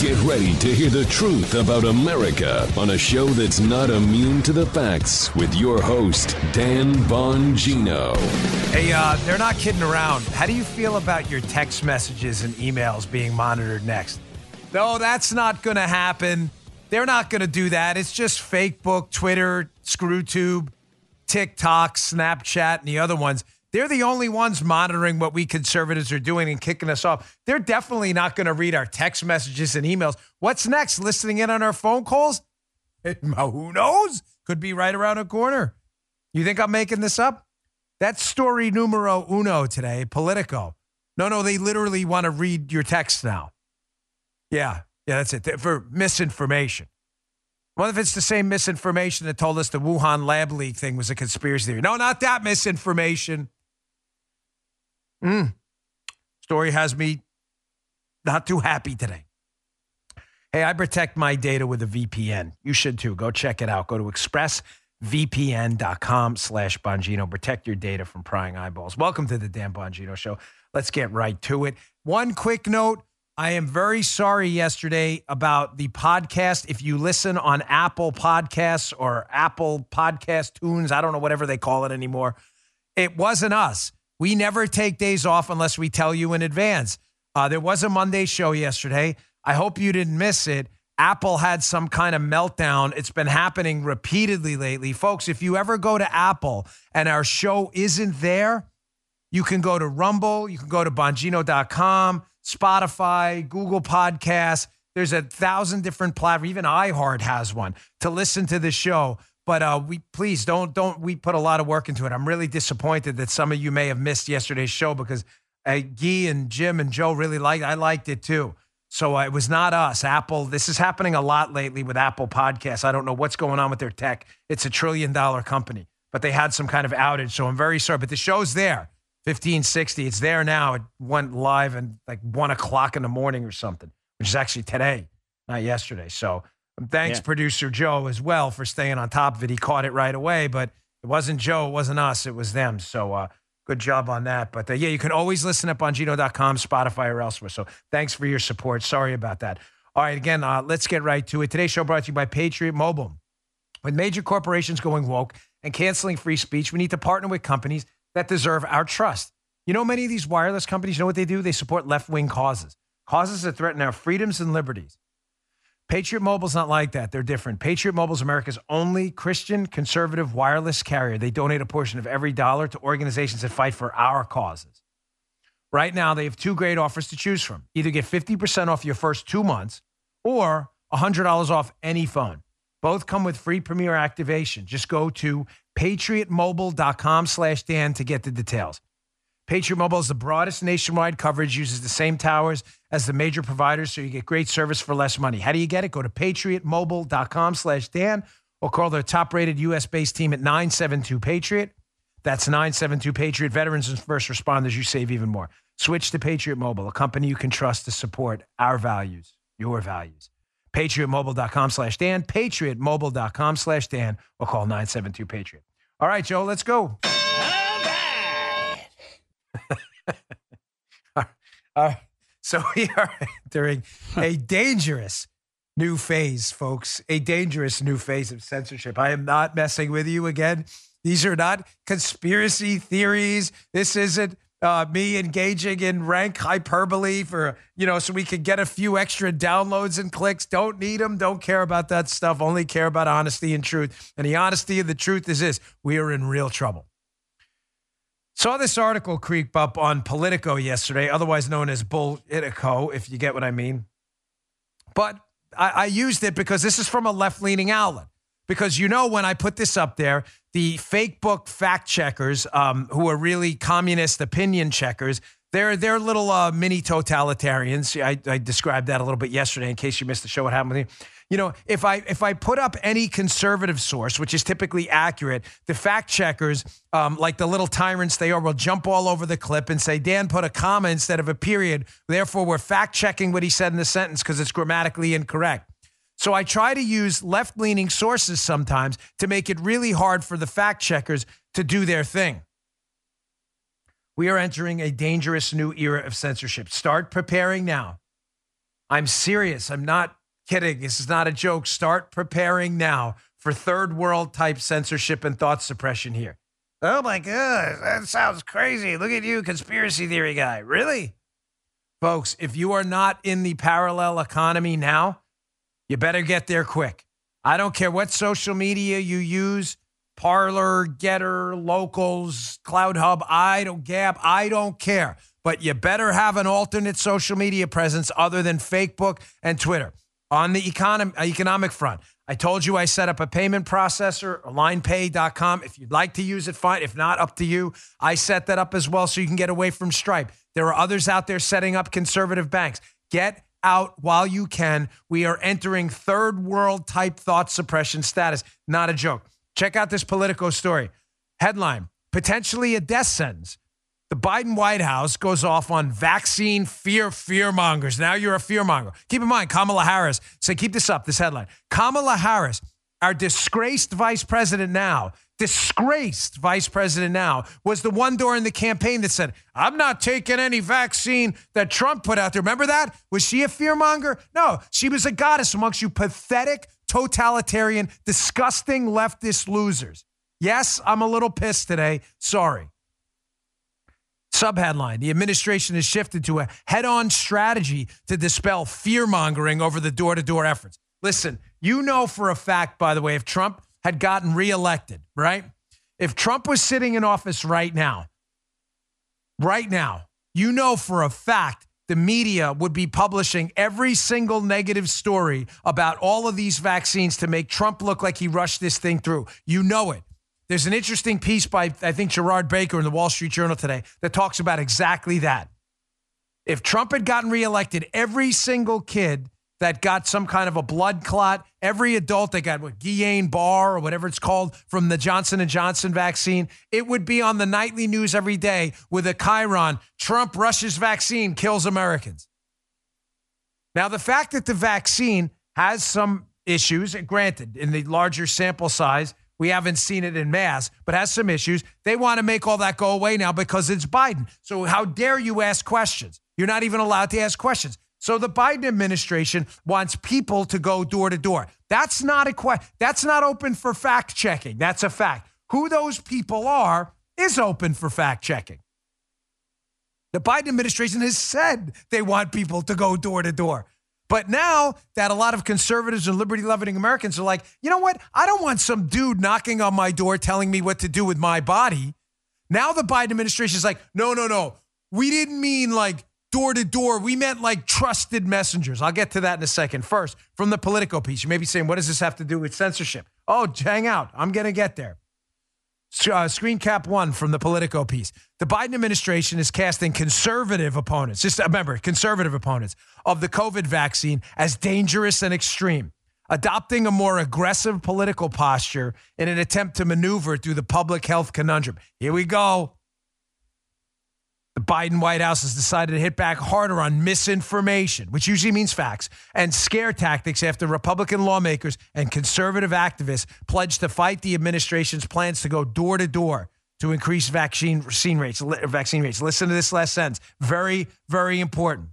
Get ready to hear the truth about America on a show that's not immune to the facts with your host, Dan Bongino. Hey, uh, they're not kidding around. How do you feel about your text messages and emails being monitored next? No, that's not going to happen. They're not going to do that. It's just Facebook, Twitter, ScrewTube, TikTok, Snapchat, and the other ones. They're the only ones monitoring what we conservatives are doing and kicking us off. They're definitely not going to read our text messages and emails. What's next? Listening in on our phone calls? Who knows? Could be right around the corner. You think I'm making this up? That's story numero uno today, Politico. No, no, they literally want to read your text now. Yeah, yeah, that's it. For misinformation. What if it's the same misinformation that told us the Wuhan lab leak thing was a conspiracy theory? No, not that misinformation. Mm. Story has me not too happy today. Hey, I protect my data with a VPN. You should too. Go check it out. Go to expressvpn.com slash Bongino. Protect your data from prying eyeballs. Welcome to the Dan Bongino Show. Let's get right to it. One quick note. I am very sorry yesterday about the podcast. If you listen on Apple Podcasts or Apple Podcast Tunes, I don't know, whatever they call it anymore, it wasn't us. We never take days off unless we tell you in advance. Uh, there was a Monday show yesterday. I hope you didn't miss it. Apple had some kind of meltdown. It's been happening repeatedly lately. Folks, if you ever go to Apple and our show isn't there, you can go to Rumble, you can go to Bongino.com, Spotify, Google Podcasts. There's a thousand different platforms. Even iHeart has one to listen to the show. But uh, we please don't don't we put a lot of work into it. I'm really disappointed that some of you may have missed yesterday's show because uh, and Jim and Joe really liked. I liked it too. So uh, it was not us. Apple. This is happening a lot lately with Apple Podcasts. I don't know what's going on with their tech. It's a trillion dollar company, but they had some kind of outage. So I'm very sorry. But the show's there. 1560. It's there now. It went live at like one o'clock in the morning or something, which is actually today, not yesterday. So thanks, yeah. producer Joe, as well, for staying on top of it. He caught it right away, but it wasn't Joe, it wasn't us, it was them. So uh, good job on that. But uh, yeah, you can always listen Bongino.com, Spotify, or elsewhere. So thanks for your support. Sorry about that. All right, again, uh, let's get right to it. Today's show brought to you by Patriot Mobile. With major corporations going woke and canceling free speech, we need to partner with companies that deserve our trust. You know, many of these wireless companies, you know what they do? They support left wing causes, causes that threaten our freedoms and liberties. Patriot Mobile's not like that. They're different. Patriot Mobile's America's only Christian conservative wireless carrier. They donate a portion of every dollar to organizations that fight for our causes. Right now, they have two great offers to choose from. Either get 50% off your first two months or $100 off any phone. Both come with free Premier activation. Just go to patriotmobile.com slash Dan to get the details. Patriot Mobile is the broadest nationwide coverage, uses the same towers as the major providers, so you get great service for less money. How do you get it? Go to patriotmobile.com slash Dan or call their top-rated U.S.-based team at 972-PATRIOT. That's 972-PATRIOT. Veterans and first responders, you save even more. Switch to Patriot Mobile, a company you can trust to support our values, your values patriotmobile.com slash Dan, patriotmobile.com slash Dan, or call 972 Patriot. All right, Joe, let's go. All right. All right. So we are entering a dangerous new phase, folks. A dangerous new phase of censorship. I am not messing with you again. These are not conspiracy theories. This isn't uh, me engaging in rank hyperbole for, you know, so we could get a few extra downloads and clicks. Don't need them. Don't care about that stuff. Only care about honesty and truth. And the honesty and the truth is this we are in real trouble. Saw this article creep up on Politico yesterday, otherwise known as Bullitico, if you get what I mean. But I, I used it because this is from a left leaning outlet because you know when I put this up there, the fake book fact checkers, um, who are really communist opinion checkers, they're they're little uh, mini totalitarians. I, I, described that a little bit yesterday. In case you missed the show, what happened with me? You know, if I if I put up any conservative source, which is typically accurate, the fact checkers, um, like the little tyrants they are, will jump all over the clip and say Dan put a comma instead of a period. Therefore, we're fact checking what he said in the sentence because it's grammatically incorrect. So I try to use left leaning sources sometimes to make it really hard for the fact checkers to do their thing. We are entering a dangerous new era of censorship. Start preparing now. I'm serious. I'm not kidding. This is not a joke. Start preparing now for third world type censorship and thought suppression here. Oh my God, that sounds crazy. Look at you, conspiracy theory guy. Really? Folks, if you are not in the parallel economy now, you better get there quick. I don't care what social media you use Parler, Gettr, Locals, CloutHub, I don't Gab, I don't care. But you better have an alternate social media presence other than Facebook and Twitter. On the economic uh, economic front, I told you I set up a payment processor, linepay.com. If you'd like to use it, fine. If not, up to you. I set that up as well so you can get away from Stripe. There are others out there setting up conservative banks. Get out while you can. We are entering third world type thought suppression status. Not a joke. Check out this Politico story. Headline Potentially a death sentence. The Biden White House goes off on vaccine fear fear mongers. Now you're a fear monger. Keep in mind, Kamala Harris. Say, keep this up. This headline: Kamala Harris, our disgraced vice president now, disgraced vice president now, was the one during the campaign that said, "I'm not taking any vaccine that Trump put out there." Remember that? Was she a fear monger? No, she was a goddess amongst you pathetic, totalitarian, disgusting leftist losers. Yes, I'm a little pissed today. Sorry. Subheadline The administration has shifted to a head on strategy to dispel fear mongering over the door to door efforts. Listen, you know for a fact, by the way, if Trump had gotten reelected, right? If Trump was sitting in office right now, right now, you know for a fact the media would be publishing every single negative story about all of these vaccines to make Trump look like he rushed this thing through. You know it. There's an interesting piece by, I think, Gerard Baker in the Wall Street Journal today that talks about exactly that. If Trump had gotten reelected, every single kid that got some kind of a blood clot, every adult that got what Guillain-Barre or whatever it's called from the Johnson and Johnson vaccine, it would be on the nightly news every day with a chyron: Trump rushes vaccine kills Americans. Now, the fact that the vaccine has some issues, granted, in the larger sample size, we haven't seen it in mass, but has some issues. They want to make all that go away now because it's Biden. So how dare you ask questions? You're not even allowed to ask questions. So the Biden administration wants people to go door to door. That's not a que- that's not open for fact checking. That's a fact. Who those people are is open for fact checking. The Biden administration has said they want people to go door to door. But now that a lot of conservatives and liberty loving Americans are like, you know what? I don't want some dude knocking on my door telling me what to do with my body. Now the Biden administration is like, no, no, no. We didn't mean like door to door. We meant like trusted messengers. I'll get to that in a second. First, from the Politico piece, you may be saying, what does this have to do with censorship? Oh, hang out. I'm going to get there. Uh, screen cap one from the Politico piece. The Biden administration is casting conservative opponents, just remember, conservative opponents of the COVID vaccine as dangerous and extreme, adopting a more aggressive political posture in an attempt to maneuver through the public health conundrum. Here we go. The Biden White House has decided to hit back harder on misinformation, which usually means facts, and scare tactics after Republican lawmakers and conservative activists pledged to fight the administration's plans to go door to door to increase vaccine, rates. Vaccine rates. Listen to this last sentence. Very, very important.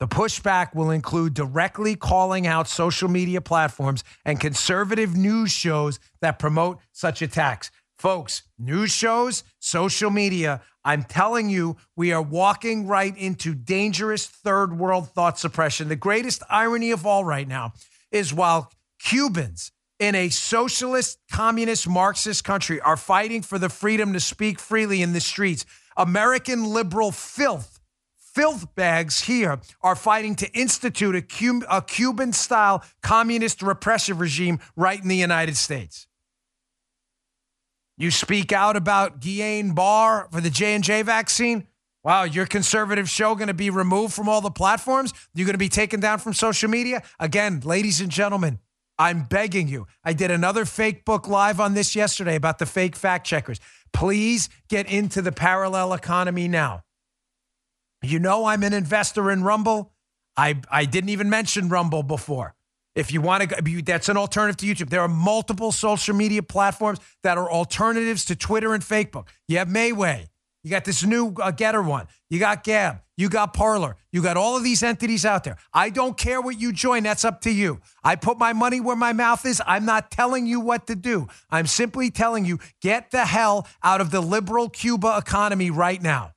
The pushback will include directly calling out social media platforms and conservative news shows that promote such attacks. Folks, news shows, social media, I'm telling you, we are walking right into dangerous third world thought suppression. The greatest irony of all right now is while Cubans in a socialist, communist, Marxist country are fighting for the freedom to speak freely in the streets, American liberal filth, filth bags here are fighting to institute a, Cuban style communist repressive regime right in the United States. You speak out about Guillain-Barre for the J&J vaccine? Wow, your conservative show going to be removed from all the platforms? You're going to be taken down from social media? Again, ladies and gentlemen, I'm begging you. I did another fake book live on this yesterday about the fake fact checkers. Please get into the parallel economy now. You know I'm an investor in Rumble. I, I didn't even mention Rumble before. If you want to, that's an alternative to YouTube. There are multiple social media platforms that are alternatives to Twitter and Facebook. You have MeWe, You got this new uh, Gettr one. You got Gab. You got Parler. You got all of these entities out there. I don't care what you join. That's up to you. I put my money where my mouth is. I'm not telling you what to do. I'm simply telling you get the hell out of the liberal Cuba economy right now.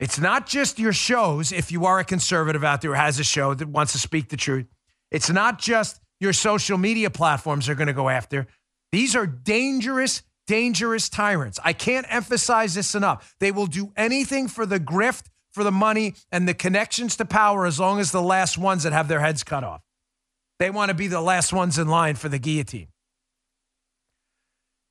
It's not just your shows, if you are a conservative out there who has a show that wants to speak the truth. It's not just your social media platforms are going to go after. These are dangerous, dangerous tyrants. I can't emphasize this enough. They will do anything for the grift, for the money, and the connections to power as long as the last ones that have their heads cut off. They want to be the last ones in line for the guillotine.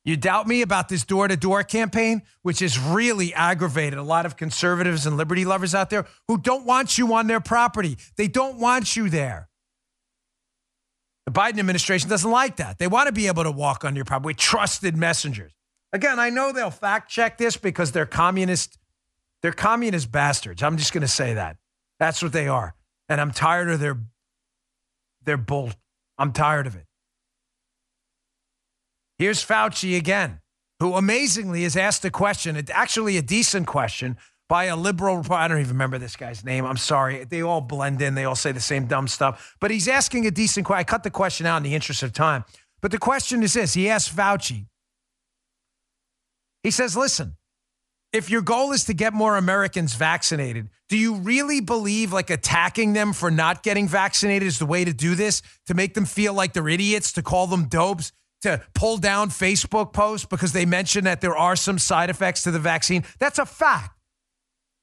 You doubt me about this door to door campaign, which has really aggravated a lot of conservatives and liberty lovers out there who don't want you on their property. They don't want you there. The Biden administration doesn't like that. They want to be able to walk on your property with trusted messengers. Again, I know they'll fact check this because they're communist. They're communist bastards. I'm just going to say that. That's what they are. And I'm tired of their their bull. I'm tired of it. Here's Fauci again, who amazingly is asked a question, actually a decent question, by a liberal. Reporter. I don't even remember this guy's name. I'm sorry. They all blend in. They all say the same dumb stuff. But he's asking a decent question. I cut the question out in the interest of time. But the question is this He asked Fauci, he says, listen, if your goal is to get more Americans vaccinated, do you really believe like attacking them for not getting vaccinated is the way to do this? To make them feel like they're idiots, to call them dopes? To pull down Facebook posts because they mention that there are some side effects to the vaccine. That's a fact.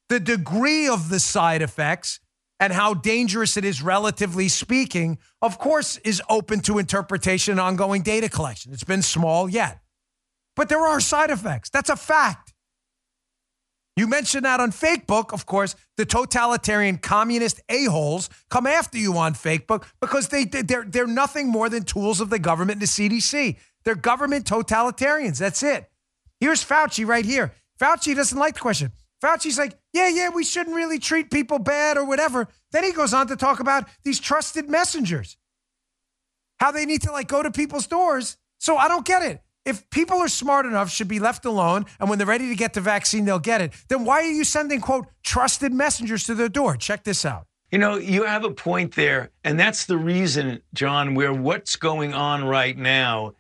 The degree of the side effects and how dangerous it is, relatively speaking, of course, is open to interpretation and ongoing data collection. It's been small yet, but there are side effects. That's a fact. You mentioned that on Facebook, of course, the totalitarian communist a-holes come after you on Facebook because they, they're, they're nothing more than tools of the government and the CDC. They're government totalitarians. That's it. Here's Fauci right here. Fauci doesn't like the question. Fauci's like, yeah, yeah, we shouldn't really treat people bad or whatever. Then he goes on to talk about these trusted messengers, how they need to like go to people's doors. So I don't get it if people are smart enough, should be left alone, and when they're ready to get the vaccine, they'll get it, then why are you sending, quote, trusted messengers to their door? Check this out. You know, you have a point there. And that's the reason, John, where what's going on right now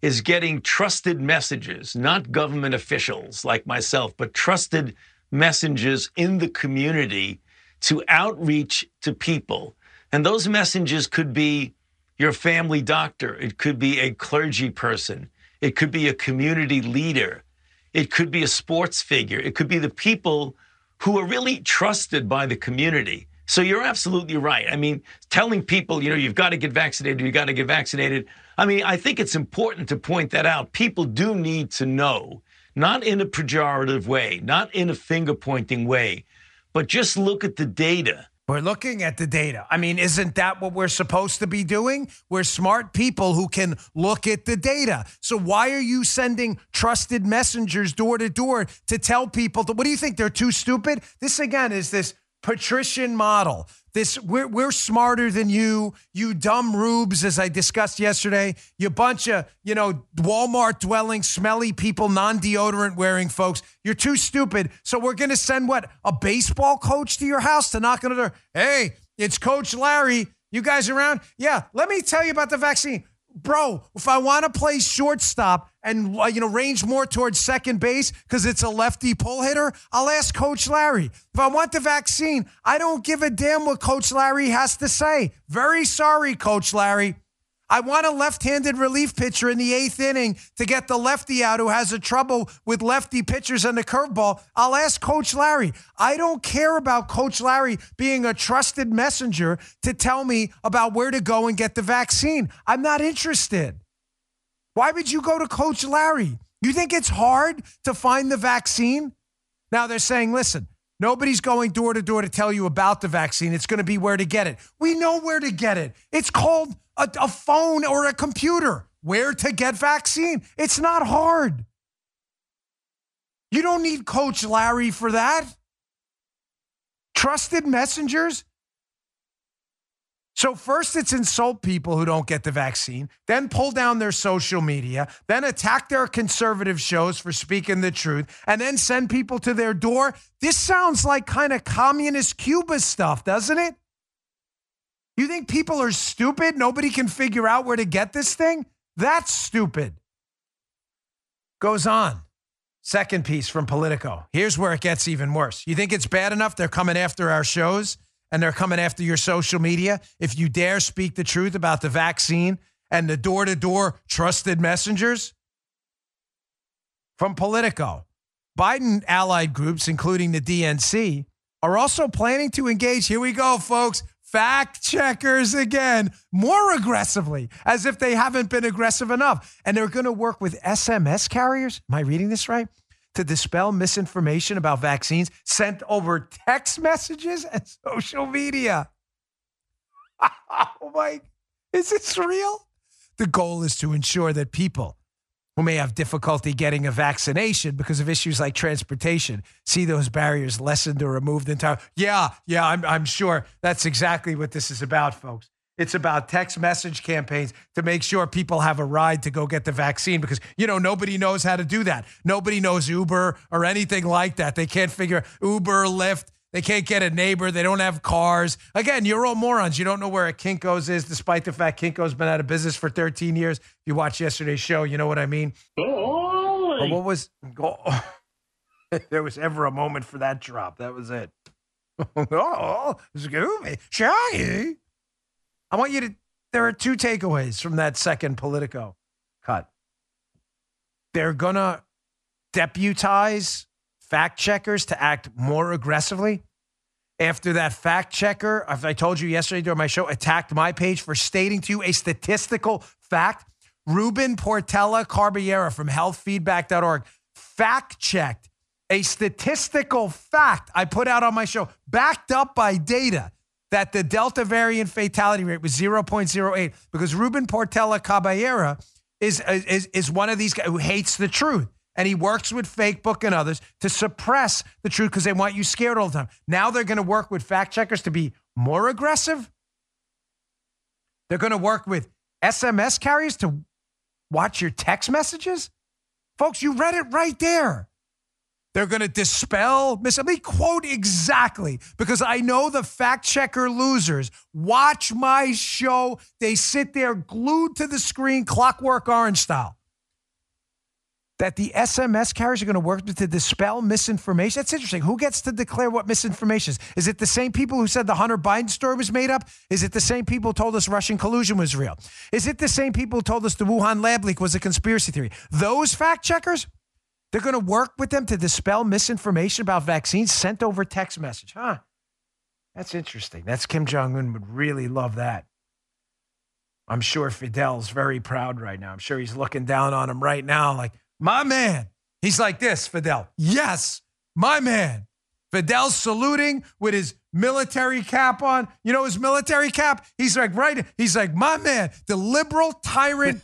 is getting trusted messages, not government officials like myself, but trusted messengers in the community to outreach to people. And those messages could be your family doctor, it could be a clergy person, it could be a community leader. It could be a sports figure. It could be the people who are really trusted by the community. So you're absolutely right. I mean, telling people, you know, you've got to get vaccinated, you've got to get vaccinated. I mean, I think it's important to point that out. People do need to know, not in a pejorative way, not in a finger pointing way, but just look at the data. We're looking at the data. I mean, isn't that what we're supposed to be doing? We're smart people who can look at the data. So why are you sending trusted messengers door to door to tell people that what do you think they're too stupid? This again is this patrician model. This we're we're smarter than you, you dumb rubes, as I discussed yesterday. You bunch of you know Walmart dwelling, smelly people, non deodorant wearing folks. You're too stupid. So we're gonna send what a baseball coach to your house to knock on the door. Hey, it's Coach Larry. You guys around? Yeah. Let me tell you about the vaccine bro, if I want to play shortstop and uh, you know range more towards second base because it's a lefty pull hitter, I'll ask Coach Larry. If I want the vaccine, I don't give a damn what Coach Larry has to say. Very sorry, Coach Larry. I want a left handed relief pitcher in the eighth inning to get the lefty out who has a trouble with lefty pitchers and the curveball. I'll ask Coach Larry. I don't care about Coach Larry being a trusted messenger to tell me about where to go and get the vaccine. I'm not interested. Why would you go to Coach Larry? You think it's hard to find the vaccine? Now they're saying, listen, Nobody's going door to door to tell you about the vaccine. It's going to be where to get it. We know where to get it. It's called a, a phone or a computer. Where to get vaccine. It's not hard. You don't need Coach Larry for that. Trusted messengers. So first it's insult people who don't get the vaccine, then pull down their social media, then attack their conservative shows for speaking the truth, and then send people to their door. This sounds like kind of communist Cuba stuff, doesn't it? You think people are stupid? Nobody can figure out where to get this thing? That's stupid. Goes on. Second piece from Politico. Here's where it gets even worse. You think it's bad enough they're coming after our shows and they're coming after your social media? If you dare speak the truth about the vaccine and the door to door trusted messengers? From Politico. Biden allied groups, including the DNC, are also planning to engage. Here we go, folks fact checkers again more aggressively, as if they haven't been aggressive enough. And they're going to work with SMS carriers. Am I reading this right? To dispel misinformation about vaccines sent over text messages and social media. oh my, is this real? The goal is to ensure that people who may have difficulty getting a vaccination because of issues like transportation see those barriers lessened or removed entirely. Yeah, yeah, I'm, I'm sure that's exactly what this is about, folks. It's about text message campaigns to make sure people have a ride to go get the vaccine because, you know, nobody knows how to do that. Nobody knows Uber or anything like that. They can't figure Uber, Lyft. They can't get a neighbor. They don't have cars. Again, you're all morons. You don't know where a Kinko's is, despite the fact Kinko's been out of business for 13 years. If you watch yesterday's show, you know what I mean. Oh, but what was? Oh, there was ever a moment for that drop. That was it. oh, Scooby, Shaggy. I want you to. There are two takeaways from that second Politico cut. They're gonna deputize fact checkers to act more aggressively after that fact checker, I told you yesterday during my show, attacked my page for stating to you a statistical fact. Ruben Portella Caballero from healthfeedback.org fact checked a statistical fact I put out on my show, backed up by data, that the Delta variant fatality rate was 0.08 because Ruben Portella Caballero is, is, is one of these guys who hates the truth and he works with Fakebook and others to suppress the truth because they want you scared all the time. Now they're going to work with fact checkers to be more aggressive. They're going to work with SMS carriers to watch your text messages. Folks, you read it right there. They're going to dispel. Let me quote exactly because I know the fact checker losers watch my show. They sit there glued to the screen, clockwork orange style that the SMS carriers are going to work to dispel misinformation. That's interesting. Who gets to declare what misinformation is? Is it the same people who said the Hunter Biden story was made up? Is it the same people who told us Russian collusion was real? Is it the same people who told us the Wuhan lab leak was a conspiracy theory? Those fact checkers, they're going to work with them to dispel misinformation about vaccines sent over text message. Huh? That's interesting. That's Kim Jong un would really love that. I'm sure Fidel's very proud right now. I'm sure he's looking down on him right now, like, my man. He's like this, Fidel. Yes, my man. Fidel saluting with his military cap on. You know his military cap? He's like, right. He's like, my man, the liberal tyrant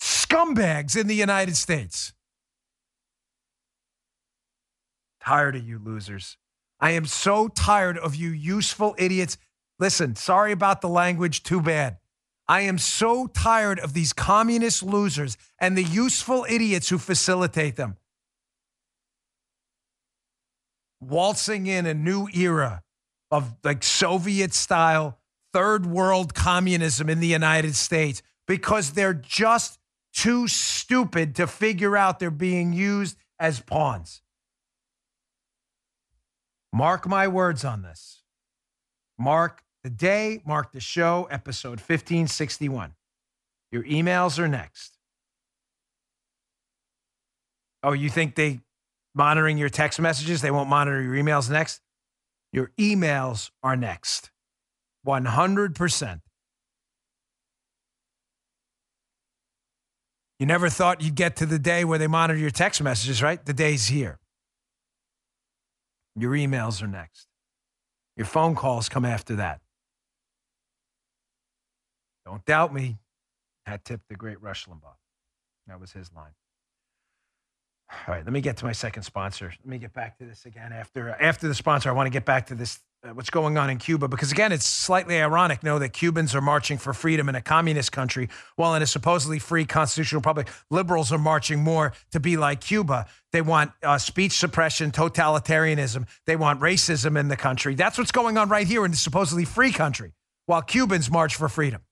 scumbags in the United States. Tired of you losers. I am so tired of you useful idiots. Listen, sorry about the language. Too bad. I am so tired of these communist losers and the useful idiots who facilitate them. Waltzing in a new era of like Soviet style third world communism in the United States because they're just too stupid to figure out they're being used as pawns. Mark my words on this. Mark the day mark the show, episode 1561. Your emails are next. Oh, you think they monitoring your text messages? They won't monitor your emails next? Your emails are next. 100%. You never thought you'd get to the day where they monitor your text messages, right? The day's here. Your emails are next. Your phone calls come after that. Don't doubt me. Hat tip the great Rush Limbaugh. That was his line. All right, let me get to my second sponsor. Let me get back to this again after after the sponsor. I want to get back to this uh, what's going on in Cuba because again, it's slightly ironic. Know that Cubans are marching for freedom in a communist country, while in a supposedly free constitutional republic, liberals are marching more to be like Cuba. They want uh, speech suppression, totalitarianism. They want racism in the country. That's what's going on right here in the supposedly free country, while Cubans march for freedom.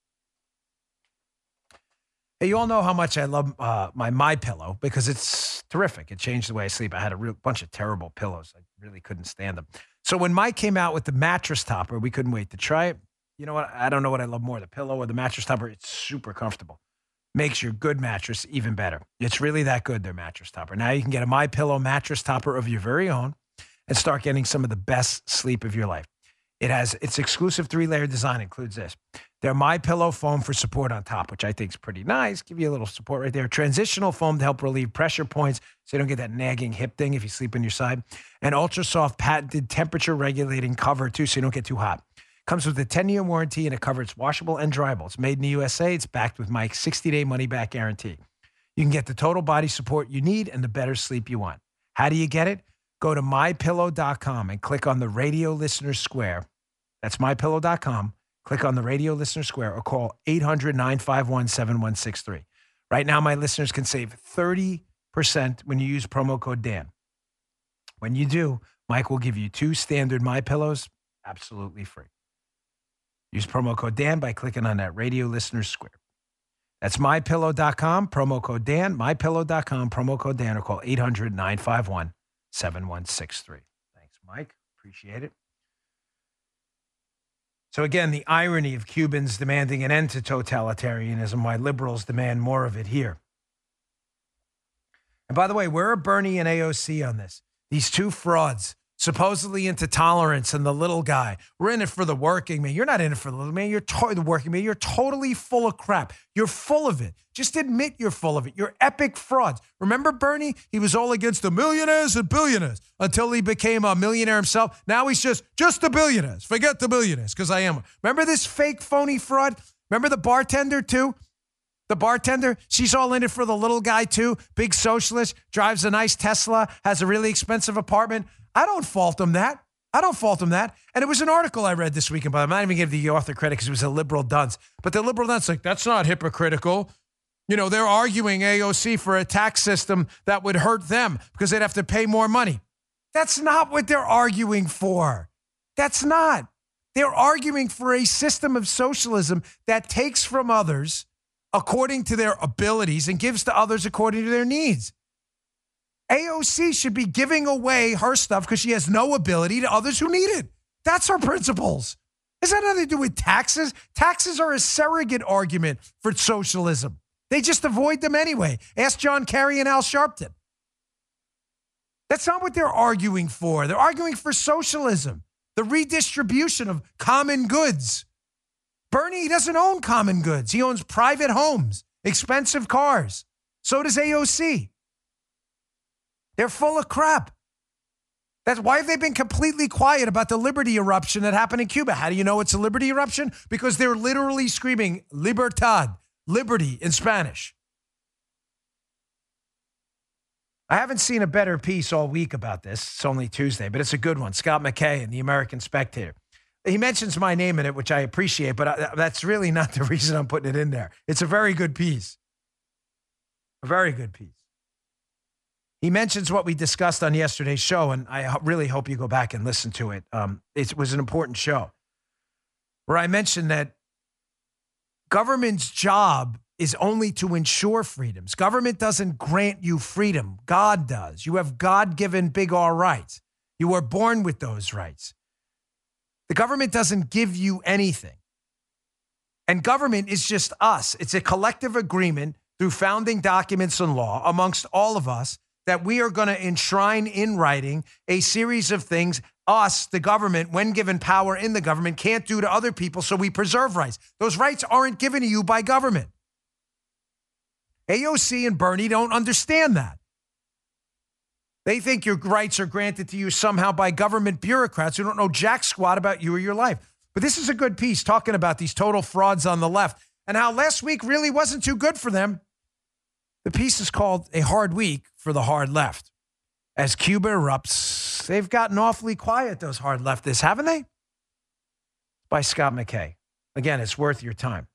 You all know how much I love uh, my My Pillow because it's terrific. It changed the way I sleep. I had a real bunch of terrible pillows. I really couldn't stand them. So when Mike came out with the mattress topper, we couldn't wait to try it. You know what? I don't know what I love more, the pillow or the mattress topper. It's super comfortable. Makes your good mattress even better. It's really that good, their mattress topper. Now you can get a My Pillow mattress topper of your very own and start getting some of the best sleep of your life. It has its exclusive three-layer design includes this. Their My Pillow foam for support on top, which I think is pretty nice. Give you a little support right there. Transitional foam to help relieve pressure points so you don't get that nagging hip thing if you sleep on your side. And ultra soft patented temperature regulating cover too, so you don't get too hot. Comes with a 10 year warranty and a cover. It's washable and dryable. It's made in the USA. It's backed with Mike's 60 day money back guarantee. You can get the total body support you need and the better sleep you want. How do you get it? Go to mypillow.com and click on the radio listener square. That's mypillow.com Click on the radio listener square or call 800 951 7163. Right now, my listeners can save 30% when you use promo code Dan. When you do, Mike will give you two standard My Pillows absolutely free. Use promo code Dan by clicking on that radio listener square. That's mypillow.com, promo code Dan, mypillow.com, promo code Dan, or call 800 951 7163. Thanks, Mike. Appreciate it. So, again, the irony of Cubans demanding an end to totalitarianism, why liberals demand more of it here. And by the way, where are Bernie and AOC on this? These two frauds supposedly into tolerance and the little guy. We're in it for the working man. You're not in it for the little man. You're to- the working man. You're totally full of crap. You're full of it. Just admit you're full of it. You're epic frauds. Remember Bernie? He was all against the millionaires and billionaires until he became a millionaire himself. Now he's just just the billionaires. Forget the billionaires because I am. Remember this fake phony fraud? Remember the bartender too? The bartender, she's all in it for the little guy too. Big socialist, drives a nice Tesla, has a really expensive apartment. I don't fault him that. I don't fault him that. And it was an article I read this weekend, but I'm not even giving the author credit because it was a liberal dunce. But the liberal dunce, like, that's not hypocritical. You know, they're arguing AOC for a tax system that would hurt them because they'd have to pay more money. That's not what they're arguing for. That's not. They're arguing for a system of socialism that takes from others according to their abilities and gives to others according to their needs. AOC should be giving away her stuff because she has no ability to others who need it. That's her principles. Has that nothing to do with taxes? Taxes are a surrogate argument for socialism. They just avoid them anyway. Ask John Kerry and Al Sharpton. That's not what they're arguing for. They're arguing for socialism, the redistribution of common goods. Bernie doesn't own common goods. He owns private homes, expensive cars. So does AOC. They're full of crap. That's why have they been completely quiet about the liberty eruption that happened in Cuba? How do you know it's a liberty eruption? Because they're literally screaming libertad, liberty in Spanish. I haven't seen a better piece all week about this. It's only Tuesday, but it's a good one. Scott McKay in the American Spectator. He mentions my name in it, which I appreciate, but I, that's really not the reason I'm putting it in there. It's a very good piece. A very good piece. He mentions what we discussed on yesterday's show, and I really hope you go back and listen to it. Um, it was an important show where I mentioned that government's job is only to ensure freedoms. Government doesn't grant you freedom, God does. You have God given big R rights. You are born with those rights. The government doesn't give you anything. And government is just us. It's a collective agreement through founding documents and law amongst all of us that we are going to enshrine in writing a series of things us, the government, when given power in the government, can't do to other people so we preserve rights. Those rights aren't given to you by government. AOC and Bernie don't understand that. They think your rights are granted to you somehow by government bureaucrats who don't know jack squat about you or your life. But this is a good piece talking about these total frauds on the left and how last week really wasn't too good for them. The piece is called A Hard Week for the Hard Left. As Cuba erupts, they've gotten awfully quiet, those hard leftists, haven't they? by Scott McKay. Again, it's worth your time.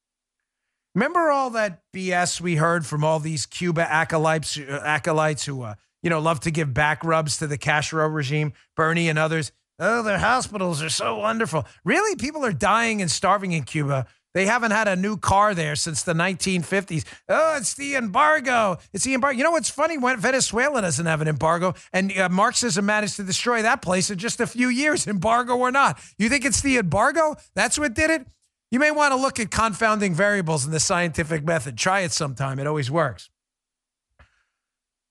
Remember all that BS we heard from all these Cuba acolytes, uh, acolytes who, uh, you know, love to give back rubs to the Castro regime, Bernie and others. Oh, their hospitals are so wonderful. Really, people are dying and starving in Cuba. They haven't had a new car there since the 1950s. Oh, it's the embargo. It's the embargo. You know what's funny? Venezuela doesn't have an embargo, and uh, Marxism managed to destroy that place in just a few years, embargo or not. You think it's the embargo? That's what did it? You may want to look at confounding variables in the scientific method. Try it sometime, it always works.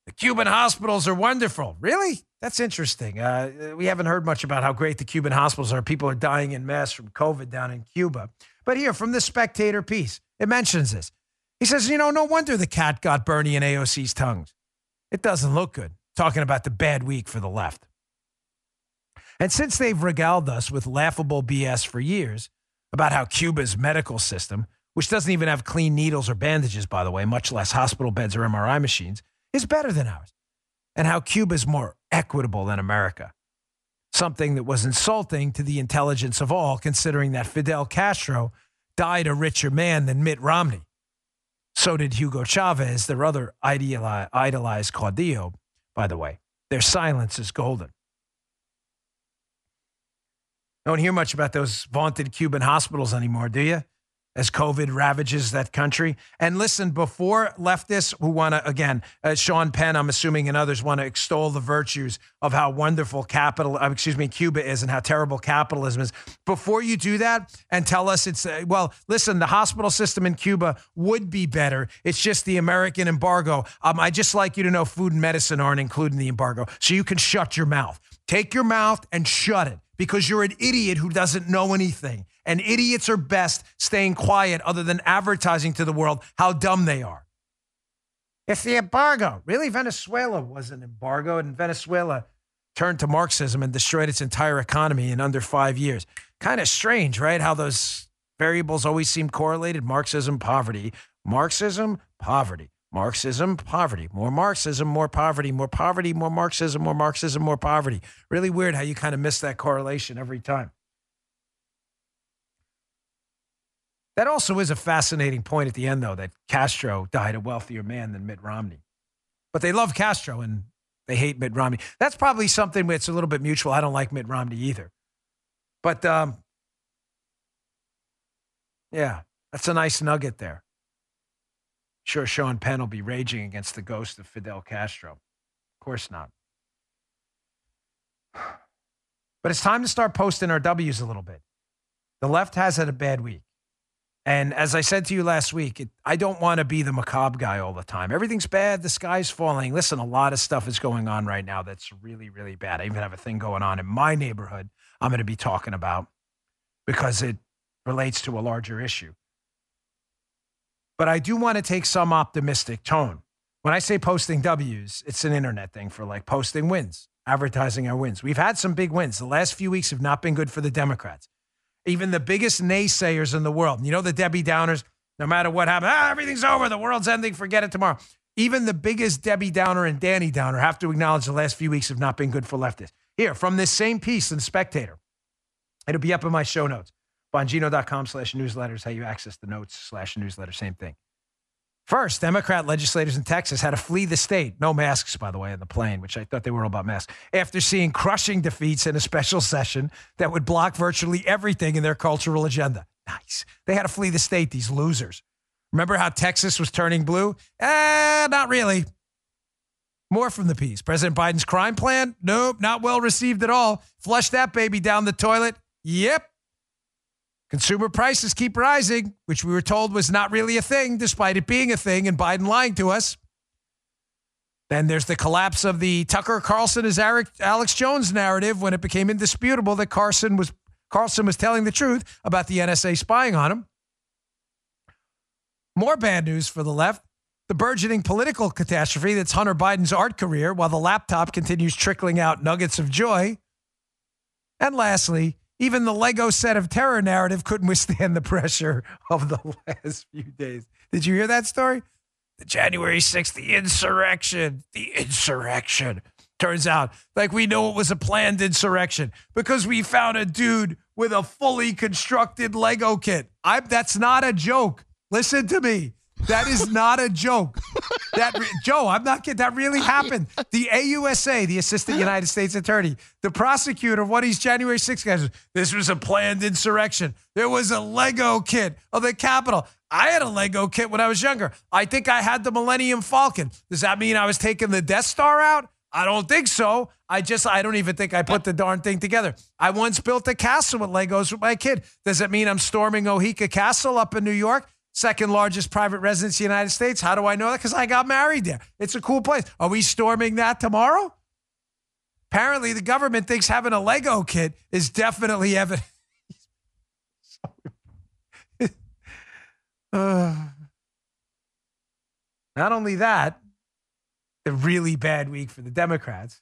The Cuban hospitals are wonderful. Really? That's interesting. Uh, we haven't heard much about how great the Cuban hospitals are. People are dying in mass from COVID down in Cuba. But here, from the Spectator piece, it mentions this. He says, you know, no wonder the cat got Bernie and AOC's tongues. It doesn't look good, talking about the bad week for the left. And since they've regaled us with laughable BS for years about how Cuba's medical system, which doesn't even have clean needles or bandages, by the way, much less hospital beds or MRI machines, is better than ours, and how Cuba's more equitable than America something that was insulting to the intelligence of all, considering that Fidel Castro died a richer man than Mitt Romney. So did Hugo Chavez, their other idolized caudillo, by the way. Their silence is golden. Don't hear much about those vaunted Cuban hospitals anymore, do you? As COVID ravages that country. And listen, before leftists who want to, again, uh, Sean Penn, I'm assuming, and others want to extol the virtues of how wonderful capital, uh, excuse me, Cuba is and how terrible capitalism is. Before you do that and tell us it's, uh, well, listen, the hospital system in Cuba would be better. It's just the American embargo. Um, I just like you to know food and medicine aren't included in the embargo. So you can shut your mouth. Take your mouth and shut it because you're an idiot who doesn't know anything. And idiots are best staying quiet other than advertising to the world how dumb they are. It's the embargo. Really, Venezuela was an embargo, and Venezuela turned to Marxism and destroyed its entire economy in under five years. Kind of strange, right? How those variables always seem correlated Marxism, poverty, Marxism, poverty. Marxism, poverty, more Marxism, more poverty, more poverty, more Marxism, more Marxism, more poverty. Really weird how you kind of miss that correlation every time. That also is a fascinating point at the end, though, that Castro died a wealthier man than Mitt Romney. But they love Castro and they hate Mitt Romney. That's probably something that's a little bit mutual. I don't like Mitt Romney either. But um, yeah, that's a nice nugget there. Sure, Sean Penn will be raging against the ghost of Fidel Castro. Of course not. But it's time to start posting our W's a little bit. The left has had a bad week. And as I said to you last week, it, I don't want to be the macabre guy all the time. Everything's bad. The sky's falling. Listen, a lot of stuff is going on right now that's really, really bad. I even have a thing going on in my neighborhood I'm going to be talking about because it relates to a larger issue. But I do want to take some optimistic tone. When I say posting W's, it's an internet thing for like posting wins, advertising our wins. We've had some big wins. The last few weeks have not been good for the Democrats even the biggest naysayers in the world. You know, the Debbie Downers, no matter what happens, ah, everything's over, the world's ending, forget it tomorrow. Even the biggest Debbie Downer and Danny Downer have to acknowledge the last few weeks have not been good for leftists. Here, from this same piece in Spectator, it'll be up in my show notes. Bongino.com slash newsletters, how you access the notes slash newsletter, same thing. First, Democrat legislators in Texas had to flee the state. No masks, by the way, on the plane, which I thought they were all about masks, after seeing crushing defeats in a special session that would block virtually everything in their cultural agenda. Nice. They had to flee the state, these losers. Remember how Texas was turning blue? Eh, not really. More from the piece. President Biden's crime plan? Nope, not well received at all. Flush that baby down the toilet? Yep. Consumer prices keep rising, which we were told was not really a thing, despite it being a thing, and Biden lying to us. Then there's the collapse of the Tucker Carlson is Alex Jones narrative when it became indisputable that Carson was Carlson was telling the truth about the NSA spying on him. More bad news for the left. The burgeoning political catastrophe that's Hunter Biden's art career while the laptop continues trickling out nuggets of joy. And lastly, even the Lego set of terror narrative couldn't withstand the pressure of the last few days. Did you hear that story? The January 6th, the insurrection, the insurrection. Turns out, like we know it was a planned insurrection because we found a dude with a fully constructed Lego kit. I that's not a joke. Listen to me. That is not a joke. That Joe, I'm not kidding. That really happened. The AUSA, the Assistant United States Attorney, the prosecutor of one January 6 guys, this was a planned insurrection. There was a Lego kit of the Capitol. I had a Lego kit when I was younger. I think I had the Millennium Falcon. Does that mean I was taking the Death Star out? I don't think so. I just, I don't even think I put the darn thing together. I once built a castle with Legos with my kid. Does it mean I'm storming Oheka Castle up in New York? Second largest private residence in the United States. How do I know that? Because I got married there. It's a cool place. Are we storming that tomorrow? Apparently, the government thinks having a Lego kit is definitely evidence. uh, not only that, a really bad week for the Democrats.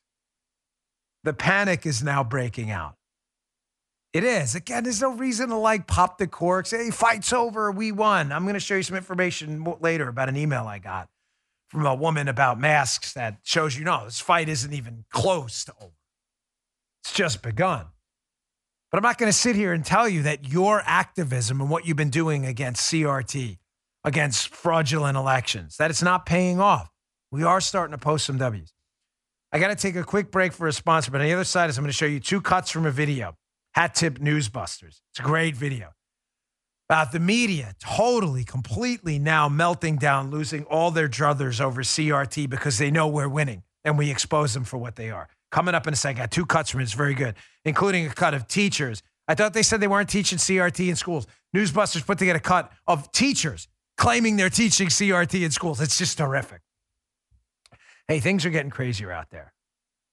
The panic is now breaking out. It is. Again, there's no reason to like pop the corks. Hey, fight's over. We won. I'm going to show you some information later about an email I got from a woman about masks that shows you no, this fight isn't even close to over. It's just begun. But I'm not going to sit here and tell you that your activism and what you've been doing against CRT, against fraudulent elections, that it's not paying off. We are starting to post some W's. I got to take a quick break for a sponsor, but on the other side is I'm going to show you two cuts from a video. Hat Tip Newsbusters. It's a great video about the media totally, completely now melting down, losing all their druthers over CRT because they know we're winning and we expose them for what they are. Coming up in a second, I got two cuts from it. It's very good, including a cut of teachers. I thought they said they weren't teaching CRT in schools. Newsbusters put together a cut of teachers claiming they're teaching CRT in schools. It's just terrific. Hey, things are getting crazier out there.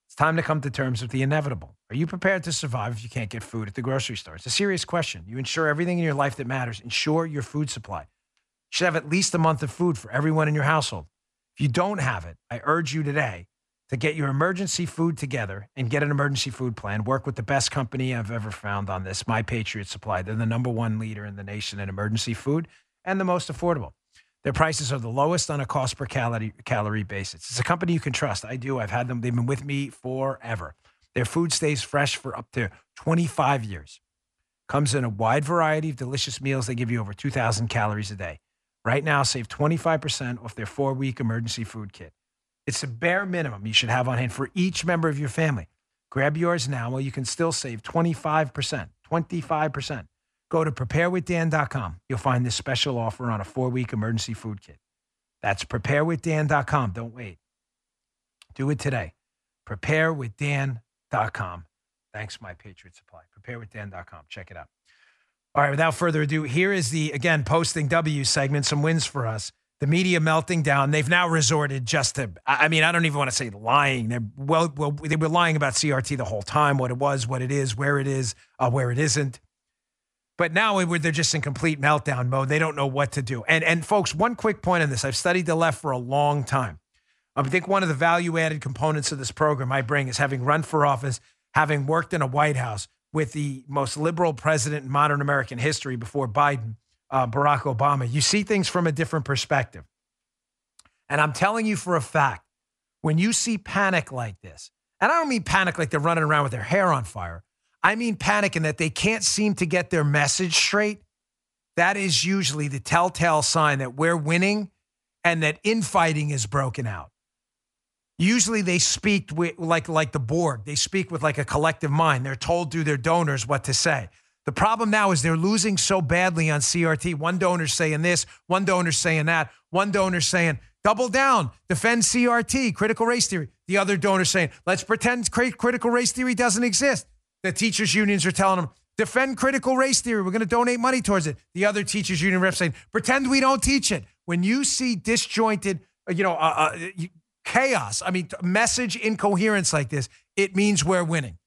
It's time to come to terms with the inevitable. Are you prepared to survive if you can't get food at the grocery store? It's a serious question. You insure everything in your life that matters. Ensure your food supply. You should have at least a month of food for everyone in your household. If you don't have it, I urge you today to get your emergency food together and get an emergency food plan. Work with the best company I've ever found on this, My Patriot Supply. They're the number one leader in the nation in emergency food and the most affordable. Their prices are the lowest on a cost per calorie, calorie basis. It's a company you can trust. I do. I've had them. They've been with me forever. Their food stays fresh for up to 25 years. Comes in a wide variety of delicious meals. They give you over 2,000 calories a day. Right now, save 25% off their four week emergency food kit. It's a bare minimum you should have on hand for each member of your family. Grab yours now while you can still save 25%. 25%. Go to preparewithdan.com. You'll find this special offer on a four week emergency food kit. That's preparewithdan.com. Don't wait. Do it today. Preparewithdan.com. Thanks, my Patriot Supply. Preparewithdan.com. Check it out. All right, without further ado, here is the, again, posting W segment, some wins for us. The media melting down. They've now resorted just to, I mean, I don't even want to say lying. They're well, well they were lying about CRT the whole time, what it was, what it is, where it is, uh, where it isn't. But now they're just in complete meltdown mode. They don't know what to do. And and folks, one quick point on this: I've studied the left for a long time. I think one of the value-added components of this program I bring is having run for office, having worked in a White House with the most liberal president in modern American history before Biden, uh, Barack Obama. You see things from a different perspective. And I'm telling you for a fact, when you see panic like this, and I don't mean panic like they're running around with their hair on fire. I mean panic in that they can't seem to get their message straight. That is usually the telltale sign that we're winning and that infighting is broken out. Usually they speak with, like, like the Borg. They speak with like a collective mind. They're told through their donors what to say. The problem now is they're losing so badly on CRT. One donor's saying this, one donor's saying that, one donor's saying, double down, defend CRT, critical race theory. The other donor saying, let's pretend critical race theory doesn't exist. The teachers' unions are telling them, defend critical race theory. We're going to donate money towards it. The other teachers' union reps saying, pretend we don't teach it. When you see disjointed, you know, uh, uh, chaos, I mean, message incoherence like this, it means we're winning.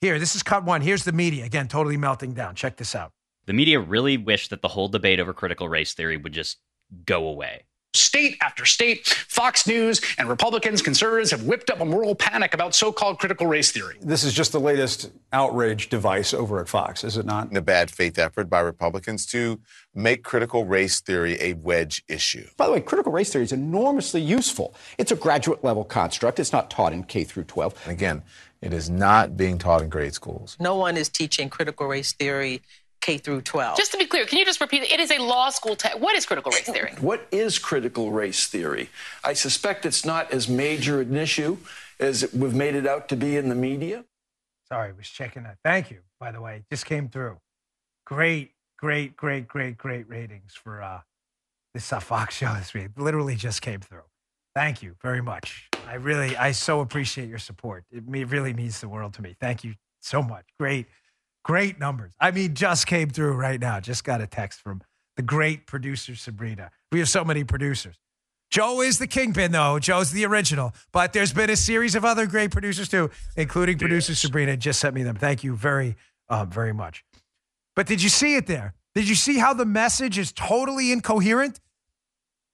Here, this is cut one. Here's the media. Again, totally melting down. Check this out. The media really wish that the whole debate over critical race theory would just go away. State after state, Fox News and Republicans, conservatives have whipped up a moral panic about so called critical race theory. This is just the latest outrage device over at Fox, is it not? A bad faith effort by Republicans to make critical race theory a wedge issue. By the way, critical race theory is enormously useful. It's a graduate level construct, it's not taught in K through 12. And again, it is not being taught in grade schools. No one is teaching critical race theory K through 12. Just to be clear, can you just repeat it? It is a law school test. What is critical race theory? What is critical race theory? I suspect it's not as major an issue as we've made it out to be in the media. Sorry, I was checking that. Thank you, by the way. Just came through. Great, great, great, great, great ratings for uh, this uh, Fox show this week. Literally just came through. Thank you very much. I really, I so appreciate your support. It really means the world to me. Thank you so much. Great Great numbers. I mean, just came through right now. Just got a text from the great producer Sabrina. We have so many producers. Joe is the kingpin, though. Joe's the original. But there's been a series of other great producers too, including producer Sabrina. Just sent me them. Thank you very, um, very much. But did you see it there? Did you see how the message is totally incoherent?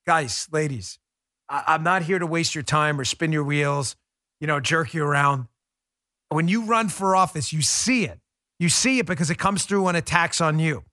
Guys, ladies, I- I'm not here to waste your time or spin your wheels, you know, jerk you around. When you run for office, you see it. You see it because it comes through on attacks on you.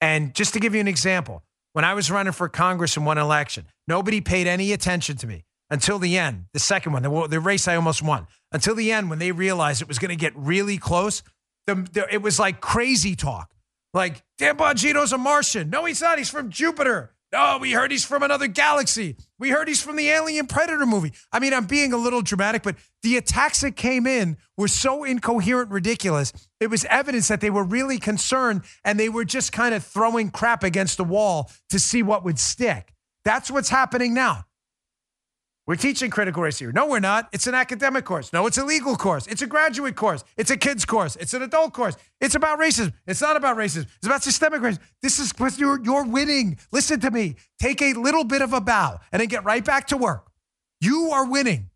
And just to give you an example, when I was running for Congress in one election, nobody paid any attention to me until the end, the second one, the, the race I almost won. Until the end, when they realized it was going to get really close, the, the, it was like crazy talk. Like, Dan Bongino's a Martian. No, he's not. He's from Jupiter. Oh, we heard he's from another galaxy. We heard he's from the Alien Predator movie. I mean, I'm being a little dramatic, but the attacks that came in were so incoherent, ridiculous. It was evidence that they were really concerned and they were just kind of throwing crap against the wall to see what would stick. That's what's happening now. We're teaching critical race theory. No, we're not. It's an academic course. No, it's a legal course. It's a graduate course. It's a kids course. It's an adult course. It's about racism. It's not about racism. It's about systemic racism. This is because you're, you're winning. Listen to me. Take a little bit of a bow and then get right back to work. You are winning.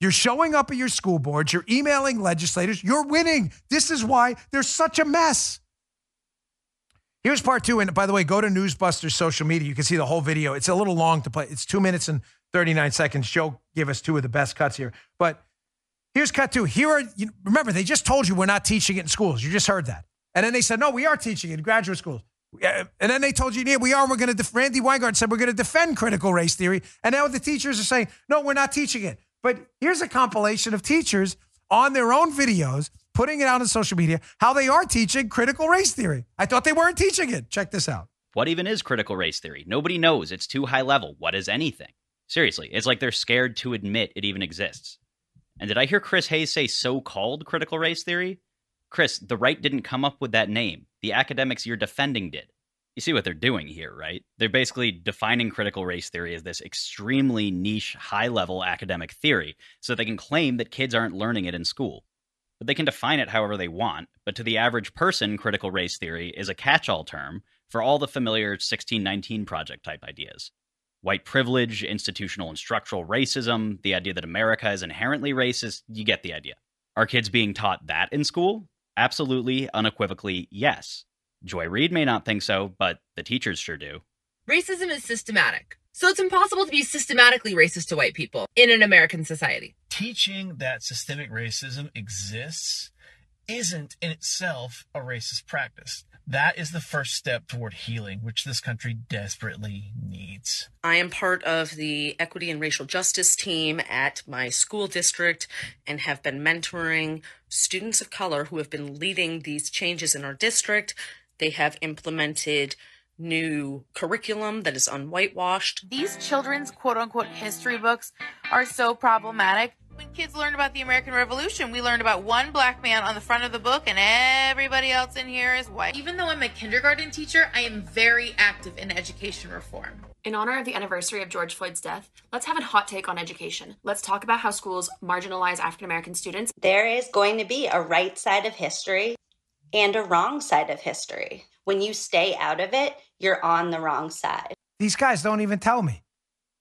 You're showing up at your school boards. You're emailing legislators. You're winning. This is why there's such a mess. Here's part two. And by the way, go to Newsbusters social media. You can see the whole video. It's a little long to play. It's two minutes and 39 seconds. Joe gave us two of the best cuts here. But here's cut two. Here are, you, remember, they just told you we're not teaching it in schools. You just heard that. And then they said, no, we are teaching it in graduate schools. Uh, and then they told you, yeah, we are. We're going to, def- Randi Weingarten said we're going to defend critical race theory. And now the teachers are saying, no, we're not teaching it. But here's a compilation of teachers on their own videos putting it out on social media how they are teaching critical race theory. I thought they weren't teaching it. Check this out. What even is critical race theory? Nobody knows. It's too high level. What is anything? Seriously, it's like they're scared to admit it even exists. And did I hear Chris Hayes say so called critical race theory? Chris, the right didn't come up with that name. The academics you're defending did. You see what they're doing here, right? They're basically defining critical race theory as this extremely niche, high level academic theory so they can claim that kids aren't learning it in school. But they can define it however they want, but to the average person, critical race theory is a catch all term for all the familiar 1619 Project type ideas white privilege, institutional and structural racism, the idea that America is inherently racist, you get the idea. Are kids being taught that in school? Absolutely, unequivocally, yes. Joy Reid may not think so, but the teachers sure do. Racism is systematic. So it's impossible to be systematically racist to white people in an American society. Teaching that systemic racism exists isn't in itself a racist practice. That is the first step toward healing, which this country desperately needs. I am part of the equity and racial justice team at my school district and have been mentoring students of color who have been leading these changes in our district. They have implemented new curriculum that is unwhitewashed. These children's quote unquote history books are so problematic when kids learn about the American Revolution, we learned about one black man on the front of the book and everybody else in here is white. Even though I'm a kindergarten teacher, I am very active in education reform. In honor of the anniversary of George Floyd's death, let's have a hot take on education. Let's talk about how schools marginalize African American students. There is going to be a right side of history and a wrong side of history. When you stay out of it, you're on the wrong side. These guys don't even tell me.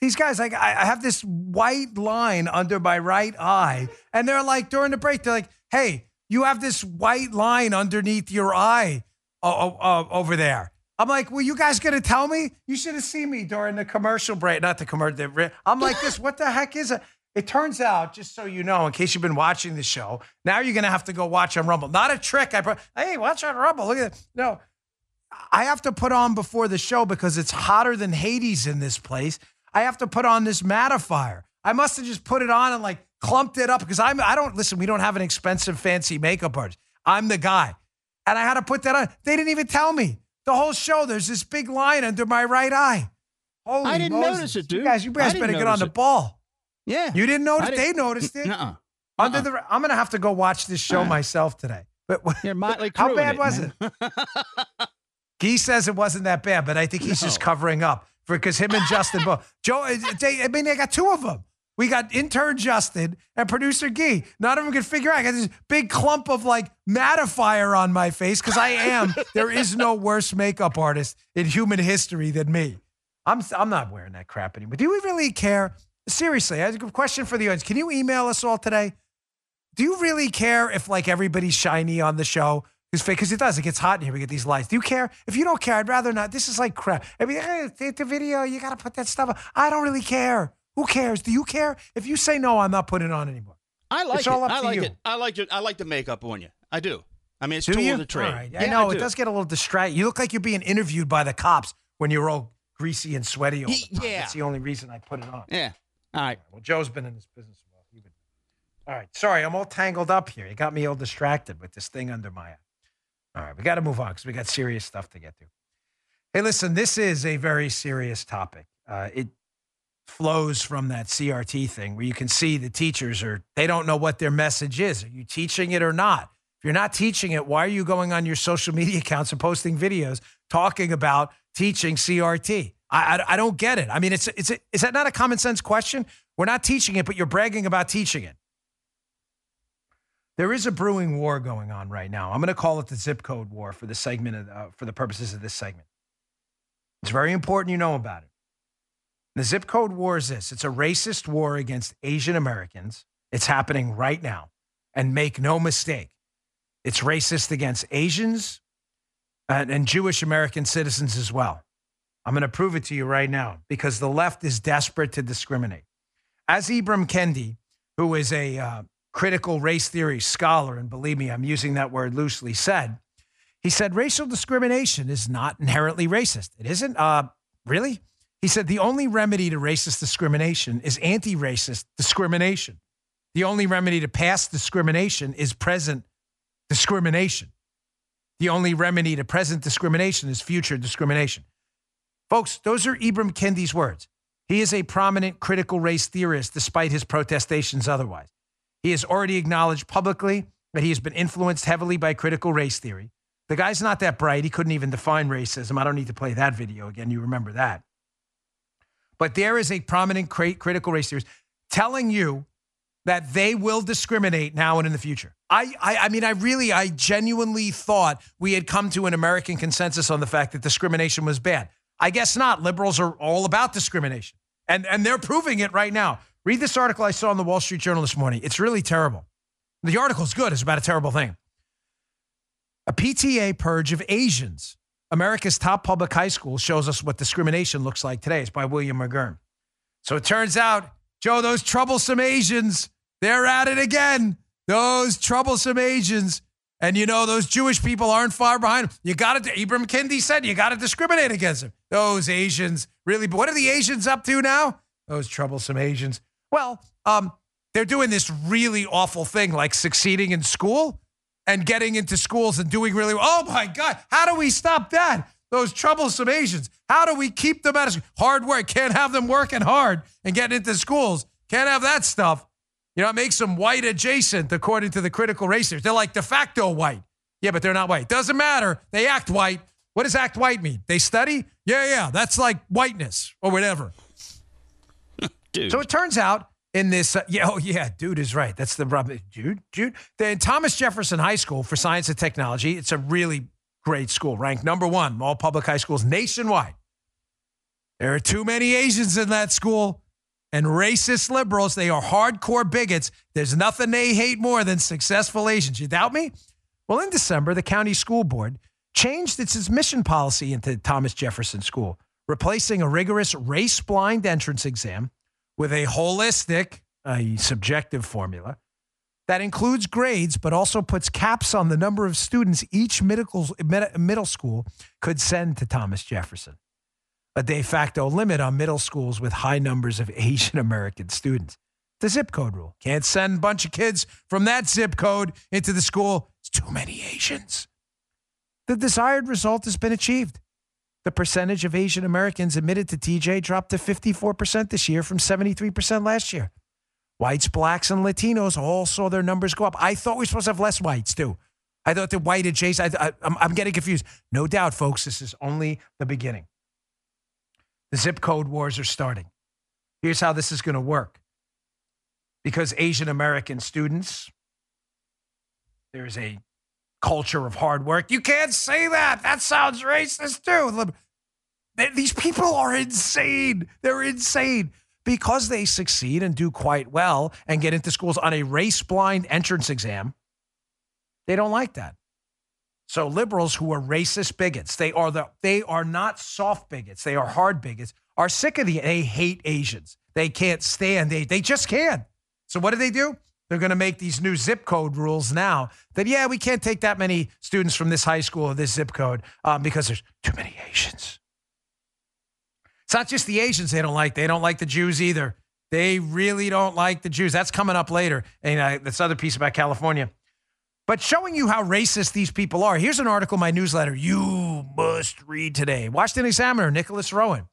These guys, like, I have this white line under my right eye, and they're like, during the break, they're like, "Hey, you have this white line underneath your eye uh, over there." I'm like, well, you guys gonna tell me? You should have seen me during the commercial break, not the commercial. I'm like this. What the heck is it? It turns out, just so you know, in case you've been watching the show, now you're gonna have to go watch on Rumble. Not a trick. I put, hey, watch on Rumble. Look at it. No, I have to put on before the show because it's hotter than Hades in this place. I have to put on this mattifier. I must have just put it on and like clumped it up because I'm I don't listen, we don't have an expensive fancy makeup artist. I'm the guy. And I had to put that on. They didn't even tell me. The whole show, there's this big line under my right eye. Holy I didn't Moses. notice it, dude. You guys, you guys better get on the it. ball. Yeah. You didn't notice? I They didn't- noticed it. Nuh-uh. Under uh-uh. the, I'm gonna have to go watch this show uh-uh. myself today. But You're Motley how bad it, was man. it? He says it wasn't that bad, but I think he's just covering up because him and Justin both. Joe, uh, they, I mean, they got two of them. We got intern Justin and producer Gee. None of them can figure out. I got this big clump of like mattifier on my face because I am. there is no worse makeup artist in human history than me. I'm I'm not wearing that crap anymore. Do we really care? Seriously, I have a question for the audience. Can you email us all today? Do you really care if like everybody's shiny on the show? It's fake because it does. It gets hot in here. We get these lights. Do you care? If you don't care, I'd rather not. This is like crap. I mean, hey, the, video, you got to put that stuff on. I don't really care. Who cares? Do you care? If you say no, I'm not putting it on anymore. I like It's all it. up I to like you. it. I like it. I like the makeup on you. I do. I mean, it's Do tool of the trade. All right. I Yeah, know it do. does get a little distracting. You look like you're being interviewed by the cops when you're all greasy and sweaty all the time. yeah. That's the only reason I put it on. Yeah. All right. Well, Joe's been in this business a while. All right. Sorry, I'm all tangled up here. You got me all distracted with this thing under my eye. All right. We got to move on because we got serious stuff to get to. Hey, listen, this is a very serious topic. Uh, it flows from that CRT thing where you can see the teachers are, they don't know what their message is. Are you teaching it or not? If you're not teaching it, why are you going on your social media accounts and posting videos talking about teaching CRT? I, I, I don't get it. I mean, it's, it's, is that not a common sense question? We're not teaching it, but you're bragging about teaching it. There is a brewing war going on right now. I'm going to call it the zip code war for the segment of, uh, for the purposes of this segment. It's very important you know about it. The zip code war is this it's a racist war against Asian Americans. It's happening right now. And make no mistake, it's racist against Asians and, and Jewish American citizens as well. I'm going to prove it to you right now because the left is desperate to discriminate. As Ibram Kendi, who is a uh, critical race theory scholar, and believe me, I'm using that word loosely, said, he said, racial discrimination is not inherently racist. It isn't? Uh, really? He said, the only remedy to racist discrimination is anti racist discrimination. The only remedy to past discrimination is present discrimination. The only remedy to present discrimination is future discrimination. Folks, those are Ibram Kendi's words. He is a prominent critical race theorist despite his protestations otherwise. He has already acknowledged publicly that he has been influenced heavily by critical race theory. The guy's not that bright. He couldn't even define racism. I don't need to play that video again. You remember that. But there is a prominent critical race theorist telling you that they will discriminate now and in the future. I, I, I mean, I really, I genuinely thought we had come to an American consensus on the fact that discrimination was bad. I guess not. Liberals are all about discrimination, and and they're proving it right now. Read this article I saw in the Wall Street Journal this morning. It's really terrible. The article's good. It's about a terrible thing. A PTA purge of Asians. America's top public high school shows us what discrimination looks like today. It's by William McGurn. So it turns out, Joe, those troublesome Asians, they're at it again. Those troublesome Asians. And you know, those Jewish people aren't far behind. You got to, Ibram Kendi said, you got to discriminate against them. Those Asians, really. But what are the Asians up to now? Those troublesome Asians. Well, um, they're doing this really awful thing like succeeding in school and getting into schools and doing really well. Oh my God, how do we stop that? Those troublesome Asians. How do we keep them at hard work? Can't have them working hard and getting into schools. Can't have that stuff. You know, it makes them white adjacent, according to the critical race. They're like de facto white. Yeah, but they're not white. Doesn't matter. They act white. What does act white mean? They study? Yeah, yeah. That's like whiteness or whatever. Dude. So it turns out in this, uh, yeah, oh yeah, dude is right. That's the rub. Dude, dude. Then Thomas Jefferson High School for Science and Technology. It's a really great school, ranked number one all public high schools nationwide. There are too many Asians in that school and racist liberals. They are hardcore bigots. There's nothing they hate more than successful Asians. You doubt me? Well, in December, the county school board changed its admission policy into Thomas Jefferson School, replacing a rigorous race blind entrance exam with a holistic, a subjective formula that includes grades but also puts caps on the number of students each middle, school could send to Thomas Jefferson. A de facto limit on middle schools with high numbers of Asian American students. The zip code rule. Can't send a bunch of kids from that zip code into the school. It's too many Asians. The desired result has been achieved. The percentage of Asian Americans admitted to TJ dropped to 54% this year from 73% last year. Whites, blacks, and Latinos all saw their numbers go up. I thought we were supposed to have less whites, too. I thought the white adjacent, I, am getting confused. No doubt, folks, this is only the beginning. The zip code wars are starting. Here's how this is going to work. Because Asian American students, there's a culture of hard work. You can't say that. That sounds racist too. These people are insane. They're insane because they succeed and do quite well and get into schools on a race blind entrance exam. They don't like that. So liberals who are racist bigots, they are the they are not soft bigots, they are hard bigots, are sick of the they hate Asians. They can't stand they they just can't. So what do they do? They're going to make these new zip code rules now that, yeah, we can't take that many students from this high school or this zip code um, because there's too many Asians. It's not just the Asians they don't like, they don't like the Jews either. They really don't like the Jews. That's coming up later. And uh, this other piece about California. But showing you how racist these people are, here's an article in my newsletter you must read today. Washington Examiner, Nicholas Rowan.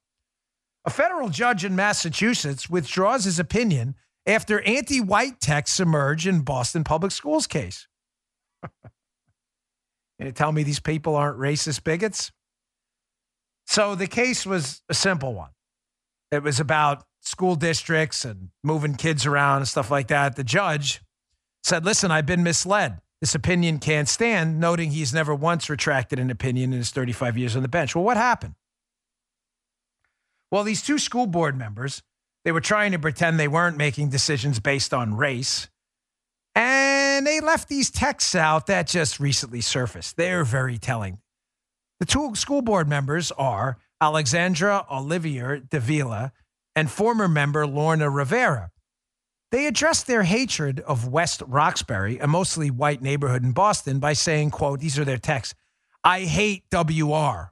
A federal judge in Massachusetts withdraws his opinion after anti white texts emerge in Boston Public Schools case. you tell me these people aren't racist bigots? So the case was a simple one. It was about school districts and moving kids around and stuff like that. The judge said, Listen, I've been misled. This opinion can't stand, noting he's never once retracted an opinion in his 35 years on the bench. Well, what happened? Well, these two school board members they were trying to pretend they weren't making decisions based on race. And they left these texts out that just recently surfaced. They're very telling. The two school board members are Alexandra Olivier Davila and former member Lorna Rivera. They addressed their hatred of West Roxbury, a mostly white neighborhood in Boston, by saying, quote, these are their texts. I hate WR,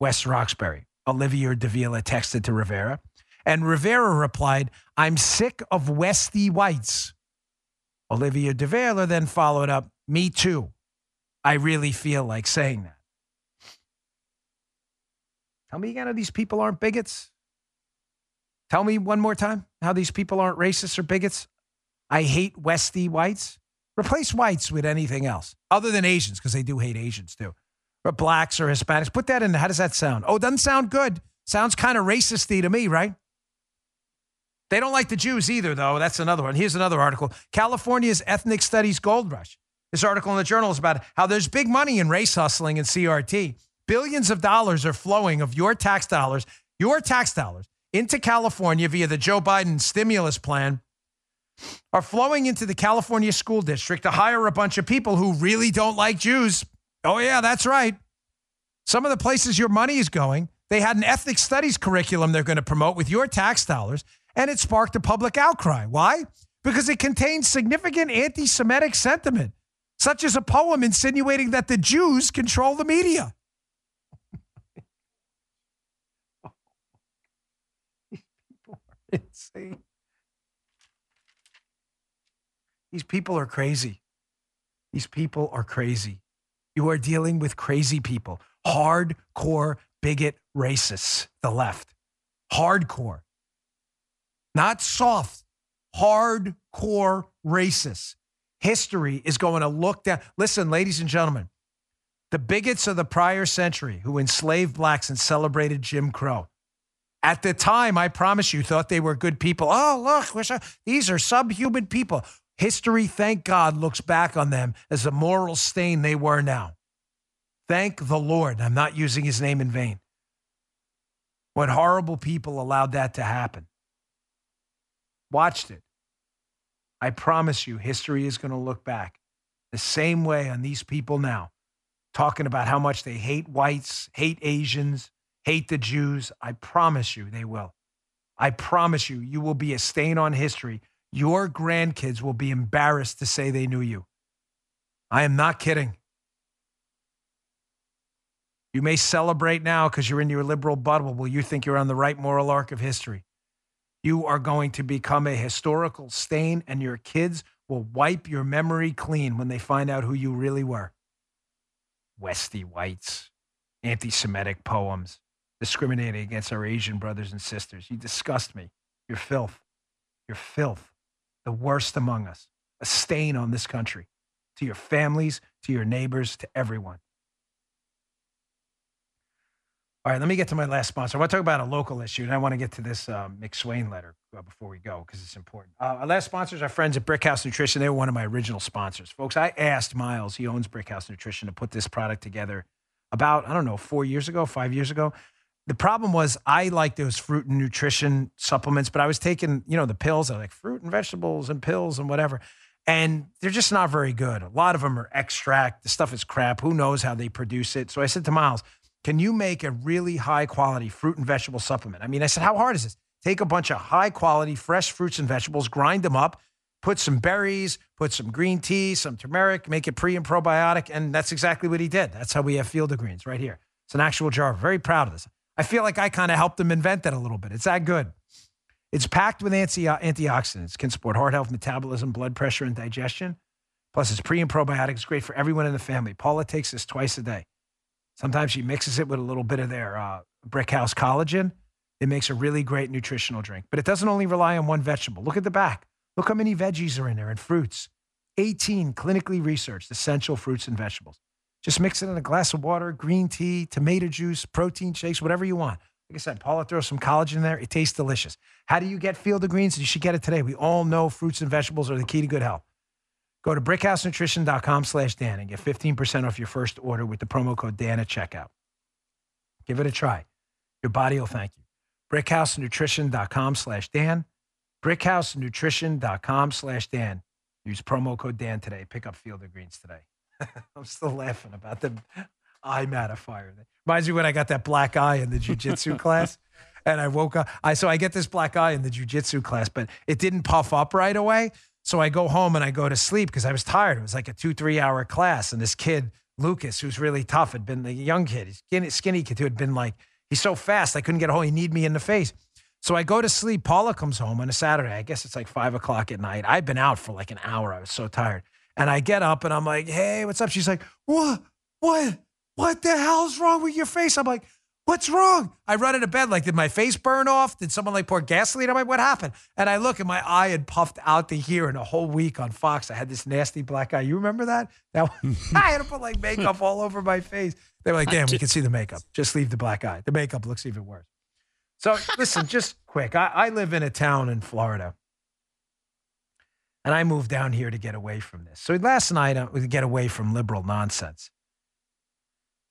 West Roxbury. Olivier Davila texted to Rivera. And Rivera replied, I'm sick of Westy whites. Olivier Davila then followed up, Me too. I really feel like saying that. Tell me again how these people aren't bigots. Tell me one more time how these people aren't racists or bigots. I hate Westy whites. Replace whites with anything else other than Asians, because they do hate Asians too. Or blacks or Hispanics. Put that in. How does that sound? Oh, doesn't sound good. Sounds kind of racisty to me, right? They don't like the Jews either, though. That's another one. Here's another article California's Ethnic Studies Gold Rush. This article in the journal is about how there's big money in race hustling and CRT. Billions of dollars are flowing of your tax dollars, your tax dollars, into California via the Joe Biden stimulus plan, are flowing into the California school district to hire a bunch of people who really don't like Jews. Oh, yeah, that's right. Some of the places your money is going, they had an ethnic studies curriculum they're going to promote with your tax dollars and it sparked a public outcry. Why? Because it contains significant anti Semitic sentiment, such as a poem insinuating that the Jews control the media. These people are insane. These people are crazy. These people are crazy. You are dealing with crazy people, hardcore bigot racists, the left. Hardcore not soft, hardcore racists. History is going to look down. Listen, ladies and gentlemen, the bigots of the prior century who enslaved blacks and celebrated Jim Crow. At the time, I promise you, thought they were good people. Oh, look, these are subhuman people. History, thank God, looks back on them as a moral stain they were now. Thank the Lord. I'm not using his name in vain. What horrible people allowed that to happen watched it. I promise you, history is going to look back the same way on these people now. talking about how much they hate whites, hate Asians, hate the Jews. I promise you they will. I promise you, you will be a stain on history. Your grandkids will be embarrassed to say they knew you. I am not kidding. You may celebrate now because you're in your liberal bubble. Well, you think you're on the right moral arc of history. You are going to become a historical stain, and your kids will wipe your memory clean when they find out who you really were. Westy whites, anti Semitic poems, discriminating against our Asian brothers and sisters. You disgust me. You're filth. You're filth. The worst among us. A stain on this country. To your families, to your neighbors, to everyone. All right, let me get to my last sponsor. I want to talk about a local issue, and I want to get to this uh, McSwain letter uh, before we go because it's important. Uh, our last sponsors, our friends at Brickhouse Nutrition. They were one of my original sponsors. Folks, I asked Miles, he owns Brickhouse Nutrition, to put this product together about, I don't know, four years ago, five years ago. The problem was I like those fruit and nutrition supplements, but I was taking, you know, the pills. I like fruit and vegetables and pills and whatever. And they're just not very good. A lot of them are extract. The stuff is crap. Who knows how they produce it? So I said to Miles, can you make a really high quality fruit and vegetable supplement? I mean, I said, how hard is this? Take a bunch of high quality fresh fruits and vegetables, grind them up, put some berries, put some green tea, some turmeric, make it pre and probiotic. And that's exactly what he did. That's how we have Field of Greens right here. It's an actual jar. Very proud of this. I feel like I kind of helped him invent that a little bit. It's that good. It's packed with anti- antioxidants, can support heart health, metabolism, blood pressure, and digestion. Plus, it's pre and probiotic. It's great for everyone in the family. Paula takes this twice a day. Sometimes she mixes it with a little bit of their uh, Brickhouse collagen. It makes a really great nutritional drink. But it doesn't only rely on one vegetable. Look at the back. Look how many veggies are in there and fruits. 18 clinically researched essential fruits and vegetables. Just mix it in a glass of water, green tea, tomato juice, protein shakes, whatever you want. Like I said, Paula throws some collagen in there. It tastes delicious. How do you get Field of Greens? You should get it today. We all know fruits and vegetables are the key to good health. Go to brickhousenutrition.com slash Dan and get 15% off your first order with the promo code Dan at checkout. Give it a try. Your body will thank you. brickhousenutrition.com slash Dan. brickhousenutrition.com slash Dan. Use promo code Dan today. Pick up Field of Greens today. I'm still laughing about the eye mattifier. Reminds me when I got that black eye in the jujitsu class. And I woke up. I so I get this black eye in the jujitsu class, but it didn't puff up right away. So I go home and I go to sleep because I was tired. It was like a two, three hour class. And this kid, Lucas, who's really tough, had been the young kid, skinny, skinny kid who had been like, he's so fast, I couldn't get a hold. He kneed me in the face. So I go to sleep. Paula comes home on a Saturday. I guess it's like five o'clock at night. I've been out for like an hour. I was so tired. And I get up and I'm like, hey, what's up? She's like, what? What? What the hell's wrong with your face? I'm like, what's wrong? I run into bed. Like, did my face burn off? Did someone like pour gasoline on my? What happened? And I look and my eye had puffed out to here. in a whole week on Fox, I had this nasty black eye. You remember that? That I had to put like makeup all over my face. They were like, damn, we can see the makeup. Just leave the black eye. The makeup looks even worse. So listen, just quick. I, I live in a town in Florida. And I moved down here to get away from this. So last night, uh, we get away from liberal nonsense.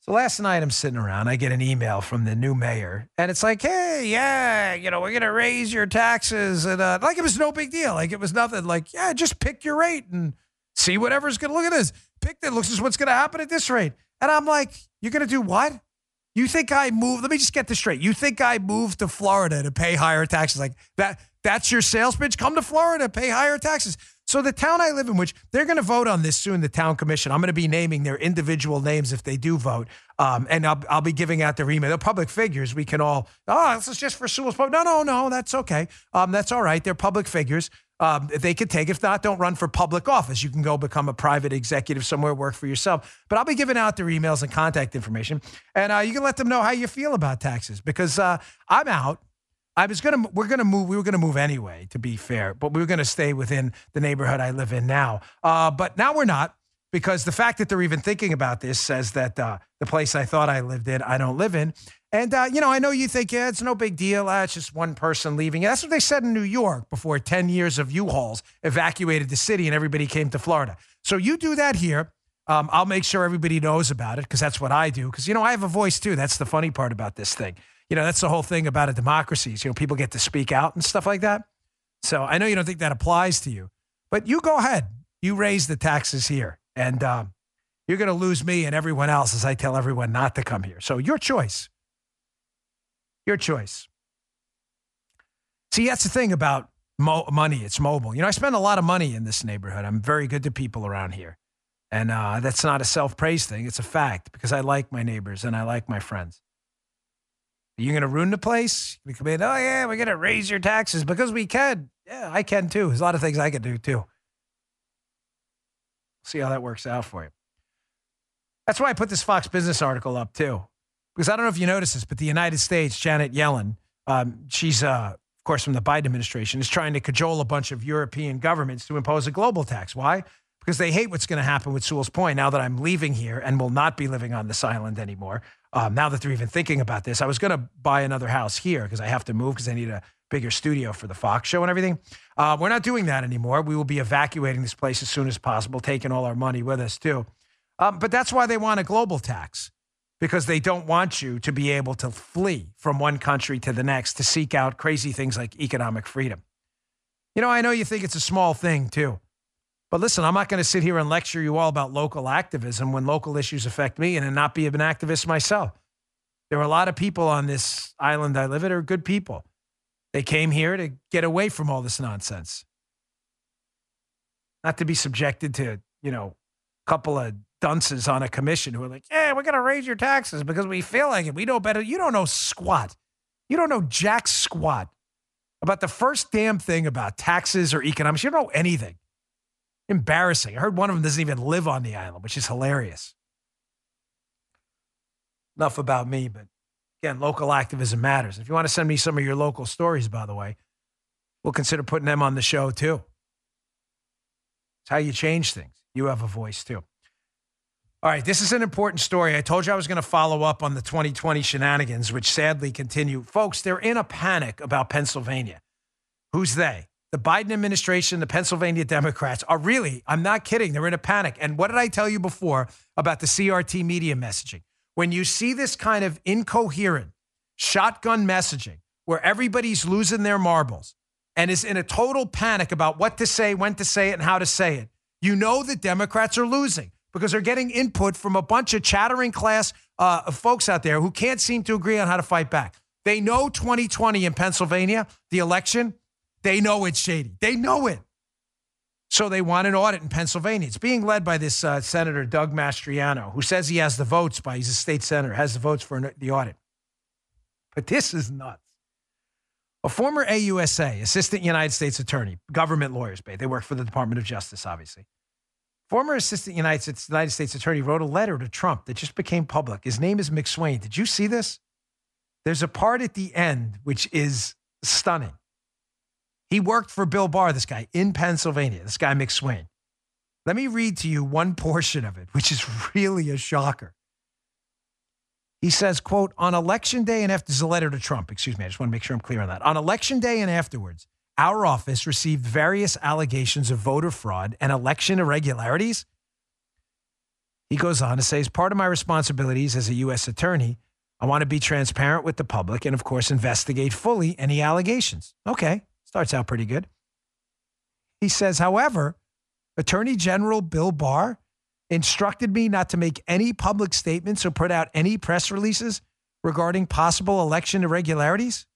So last night, I'm sitting around. I get an email from the new mayor, and it's like, "Hey, yeah, you know, we're gonna raise your taxes," and uh, like it was no big deal. Like it was nothing. Like, yeah, just pick your rate and see whatever's gonna look at this. Pick that. Looks as what's gonna happen at this rate. And I'm like, "You're gonna do what? You think I moved? Let me just get this straight. You think I moved to Florida to pay higher taxes? Like that? That's your sales pitch? Come to Florida, pay higher taxes." So the town I live in, which they're going to vote on this soon, the town commission. I'm going to be naming their individual names if they do vote, um, and I'll, I'll be giving out their email. They're public figures. We can all, oh, this is just for Sewall's. No, no, no, that's okay. Um, that's all right. They're public figures. Um, they could take. If not, don't run for public office. You can go become a private executive somewhere, work for yourself. But I'll be giving out their emails and contact information, and uh, you can let them know how you feel about taxes because uh, I'm out. I was gonna, we're gonna move. We were gonna move anyway, to be fair, but we were gonna stay within the neighborhood I live in now. Uh, but now we're not because the fact that they're even thinking about this says that uh, the place I thought I lived in, I don't live in. And uh, you know, I know you think, yeah, it's no big deal. Uh, it's just one person leaving. That's what they said in New York before 10 years of U-Hauls evacuated the city and everybody came to Florida. So you do that here. Um, I'll make sure everybody knows about it because that's what I do. Because you know, I have a voice too. That's the funny part about this thing you know, that's the whole thing about a democracy. Is, you know, people get to speak out and stuff like that. So I know you don't think that applies to you, but you go ahead. You raise the taxes here. And um, You're going to lose me and everyone else as I tell everyone not to come here. So your choice. Your choice. See, that's the thing about mo- money. It's mobile. You know, I spend a lot of money in this neighborhood. I'm very good to people around here. And uh, that's not a self praise thing. It's a fact because I like my neighbors and I like my friends. Are you going to ruin the place? We come in, oh, yeah, we're going to raise your taxes because we can. Yeah, I can too. There's a lot of things I can do too. See how that works out for you. That's why I put this Fox Business article up too. Because I don't know if you noticed this, but the United States, Janet Yellen, um, she's, uh, of course, from the Biden administration, is trying to cajole a bunch of European governments to impose a global tax. Why? Because they hate what's going to happen with Sewall's Point now that I'm leaving here and will not be living on this island anymore. Um, now that they're even thinking about this, I was going to buy another house here because I have to move because I need a bigger studio for the Fox show and everything. Uh, we're not doing that anymore. We will be evacuating this place as soon as possible, taking all our money with us too. Um, but that's why they want a global tax because they don't want you to be able to flee from one country to the next to seek out crazy things like economic freedom. You know, I know you think it's a small thing too. But listen, I'm not going to sit here and lecture you all about local activism when local issues affect me and not be an activist myself. There are a lot of people on this island I live at are good people. They came here to get away from all this nonsense. Not to be subjected to, you know, a couple of dunces on a commission who are like, yeah, we're going to raise your taxes because we feel like it. We know better. You don't know squat. You don't know jack squat about the first damn thing about taxes or economics. You don't know anything. Embarrassing. I heard one of them doesn't even live on the island, which is hilarious. Enough about me, but again, local activism matters. If you want to send me some of your local stories, by the way, we'll consider putting them on the show too. It's how you change things. You have a voice too. All right, this is an important story. I told you I was going to follow up on the 2020 shenanigans, which sadly continue. Folks, they're in a panic about Pennsylvania. Who's they? The Biden administration, the Pennsylvania Democrats are really, I'm not kidding, they're in a panic. And what did I tell you before about the CRT media messaging? When you see this kind of incoherent shotgun messaging where everybody's losing their marbles and is in a total panic about what to say, when to say it, and how to say it, you know the Democrats are losing because they're getting input from a bunch of chattering class uh, folks out there who can't seem to agree on how to fight back. They know 2020 in Pennsylvania, the election, they know it's shady. They know it. So they want an audit in Pennsylvania. It's being led by this uh, Senator Doug Mastriano, who says he has the votes by, he's a state senator, has the votes for an, the audit. But this is nuts. A former AUSA, Assistant United States Attorney, government lawyers, they work for the Department of Justice, obviously Former Assistant United States Attorney wrote a letter to Trump that just became public. His name is McSwain. Did you see this? There's a part at the end which is stunning. He worked for Bill Barr, this guy in Pennsylvania, this guy McSwain. Let me read to you one portion of it, which is really a shocker. He says, quote, on election day and after, this is a letter to Trump, excuse me, I just want to make sure I'm clear on that. On election day and afterwards, our office received various allegations of voter fraud and election irregularities. He goes on to say, as part of my responsibilities as a U.S. attorney, I want to be transparent with the public and, of course, investigate fully any allegations. Okay, starts out pretty good. He says, however, Attorney General Bill Barr instructed me not to make any public statements or put out any press releases regarding possible election irregularities.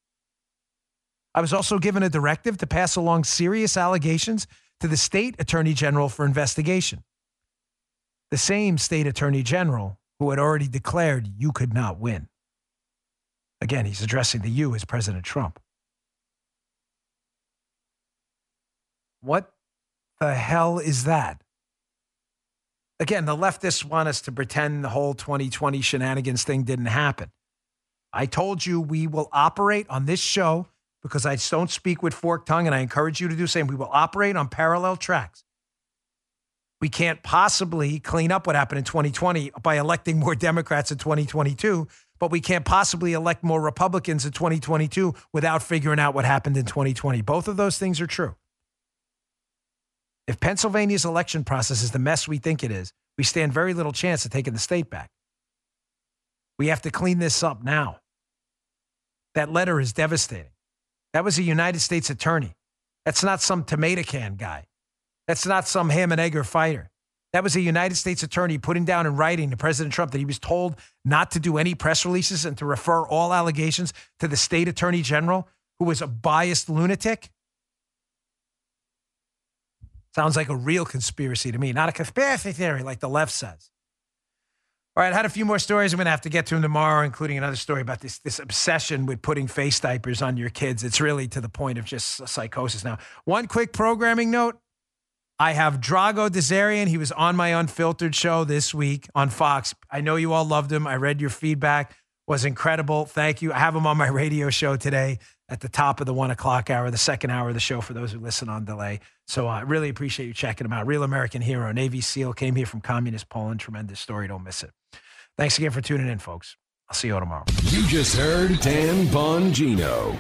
I was also given a directive to pass along serious allegations to the state attorney general for investigation. The same state attorney general who had already declared you could not win. Again, he's addressing the you as President Trump. What the hell is that? Again, the leftists want us to pretend the whole 2020 shenanigans thing didn't happen. I told you we will operate on this show because I don't speak with forked tongue, and I encourage you to do the same. We will operate on parallel tracks. We can't possibly clean up what happened in 2020 by electing more Democrats in 2022, but we can't possibly elect more Republicans in 2022 without figuring out what happened in 2020. Both of those things are true. If Pennsylvania's election process is the mess we think it is, we stand very little chance of taking the state back. We have to clean this up now. That letter is devastating. That was a United States attorney. That's not some tomato can guy. That's not some ham and egger fighter. That was a United States attorney putting down in writing to President Trump that he was told not to do any press releases and to refer all allegations to the state attorney general, who was a biased lunatic. Sounds like a real conspiracy to me, not a conspiracy theory like the left says. All right, I had a few more stories I'm going to have to get to them tomorrow, including another story about this, this obsession with putting face diapers on your kids. It's really to the point of just psychosis now. One quick programming note I have Drago Dzieran. He was on my unfiltered show this week on Fox. I know you all loved him. I read your feedback, was incredible. Thank you. I have him on my radio show today at the top of the one o'clock hour, the second hour of the show for those who listen on delay. So I really appreciate you checking him out. Real American hero, Navy SEAL, came here from communist Poland. Tremendous story. Don't miss it. Thanks again for tuning in, folks. I'll see you all tomorrow. You just heard Dan Bongino.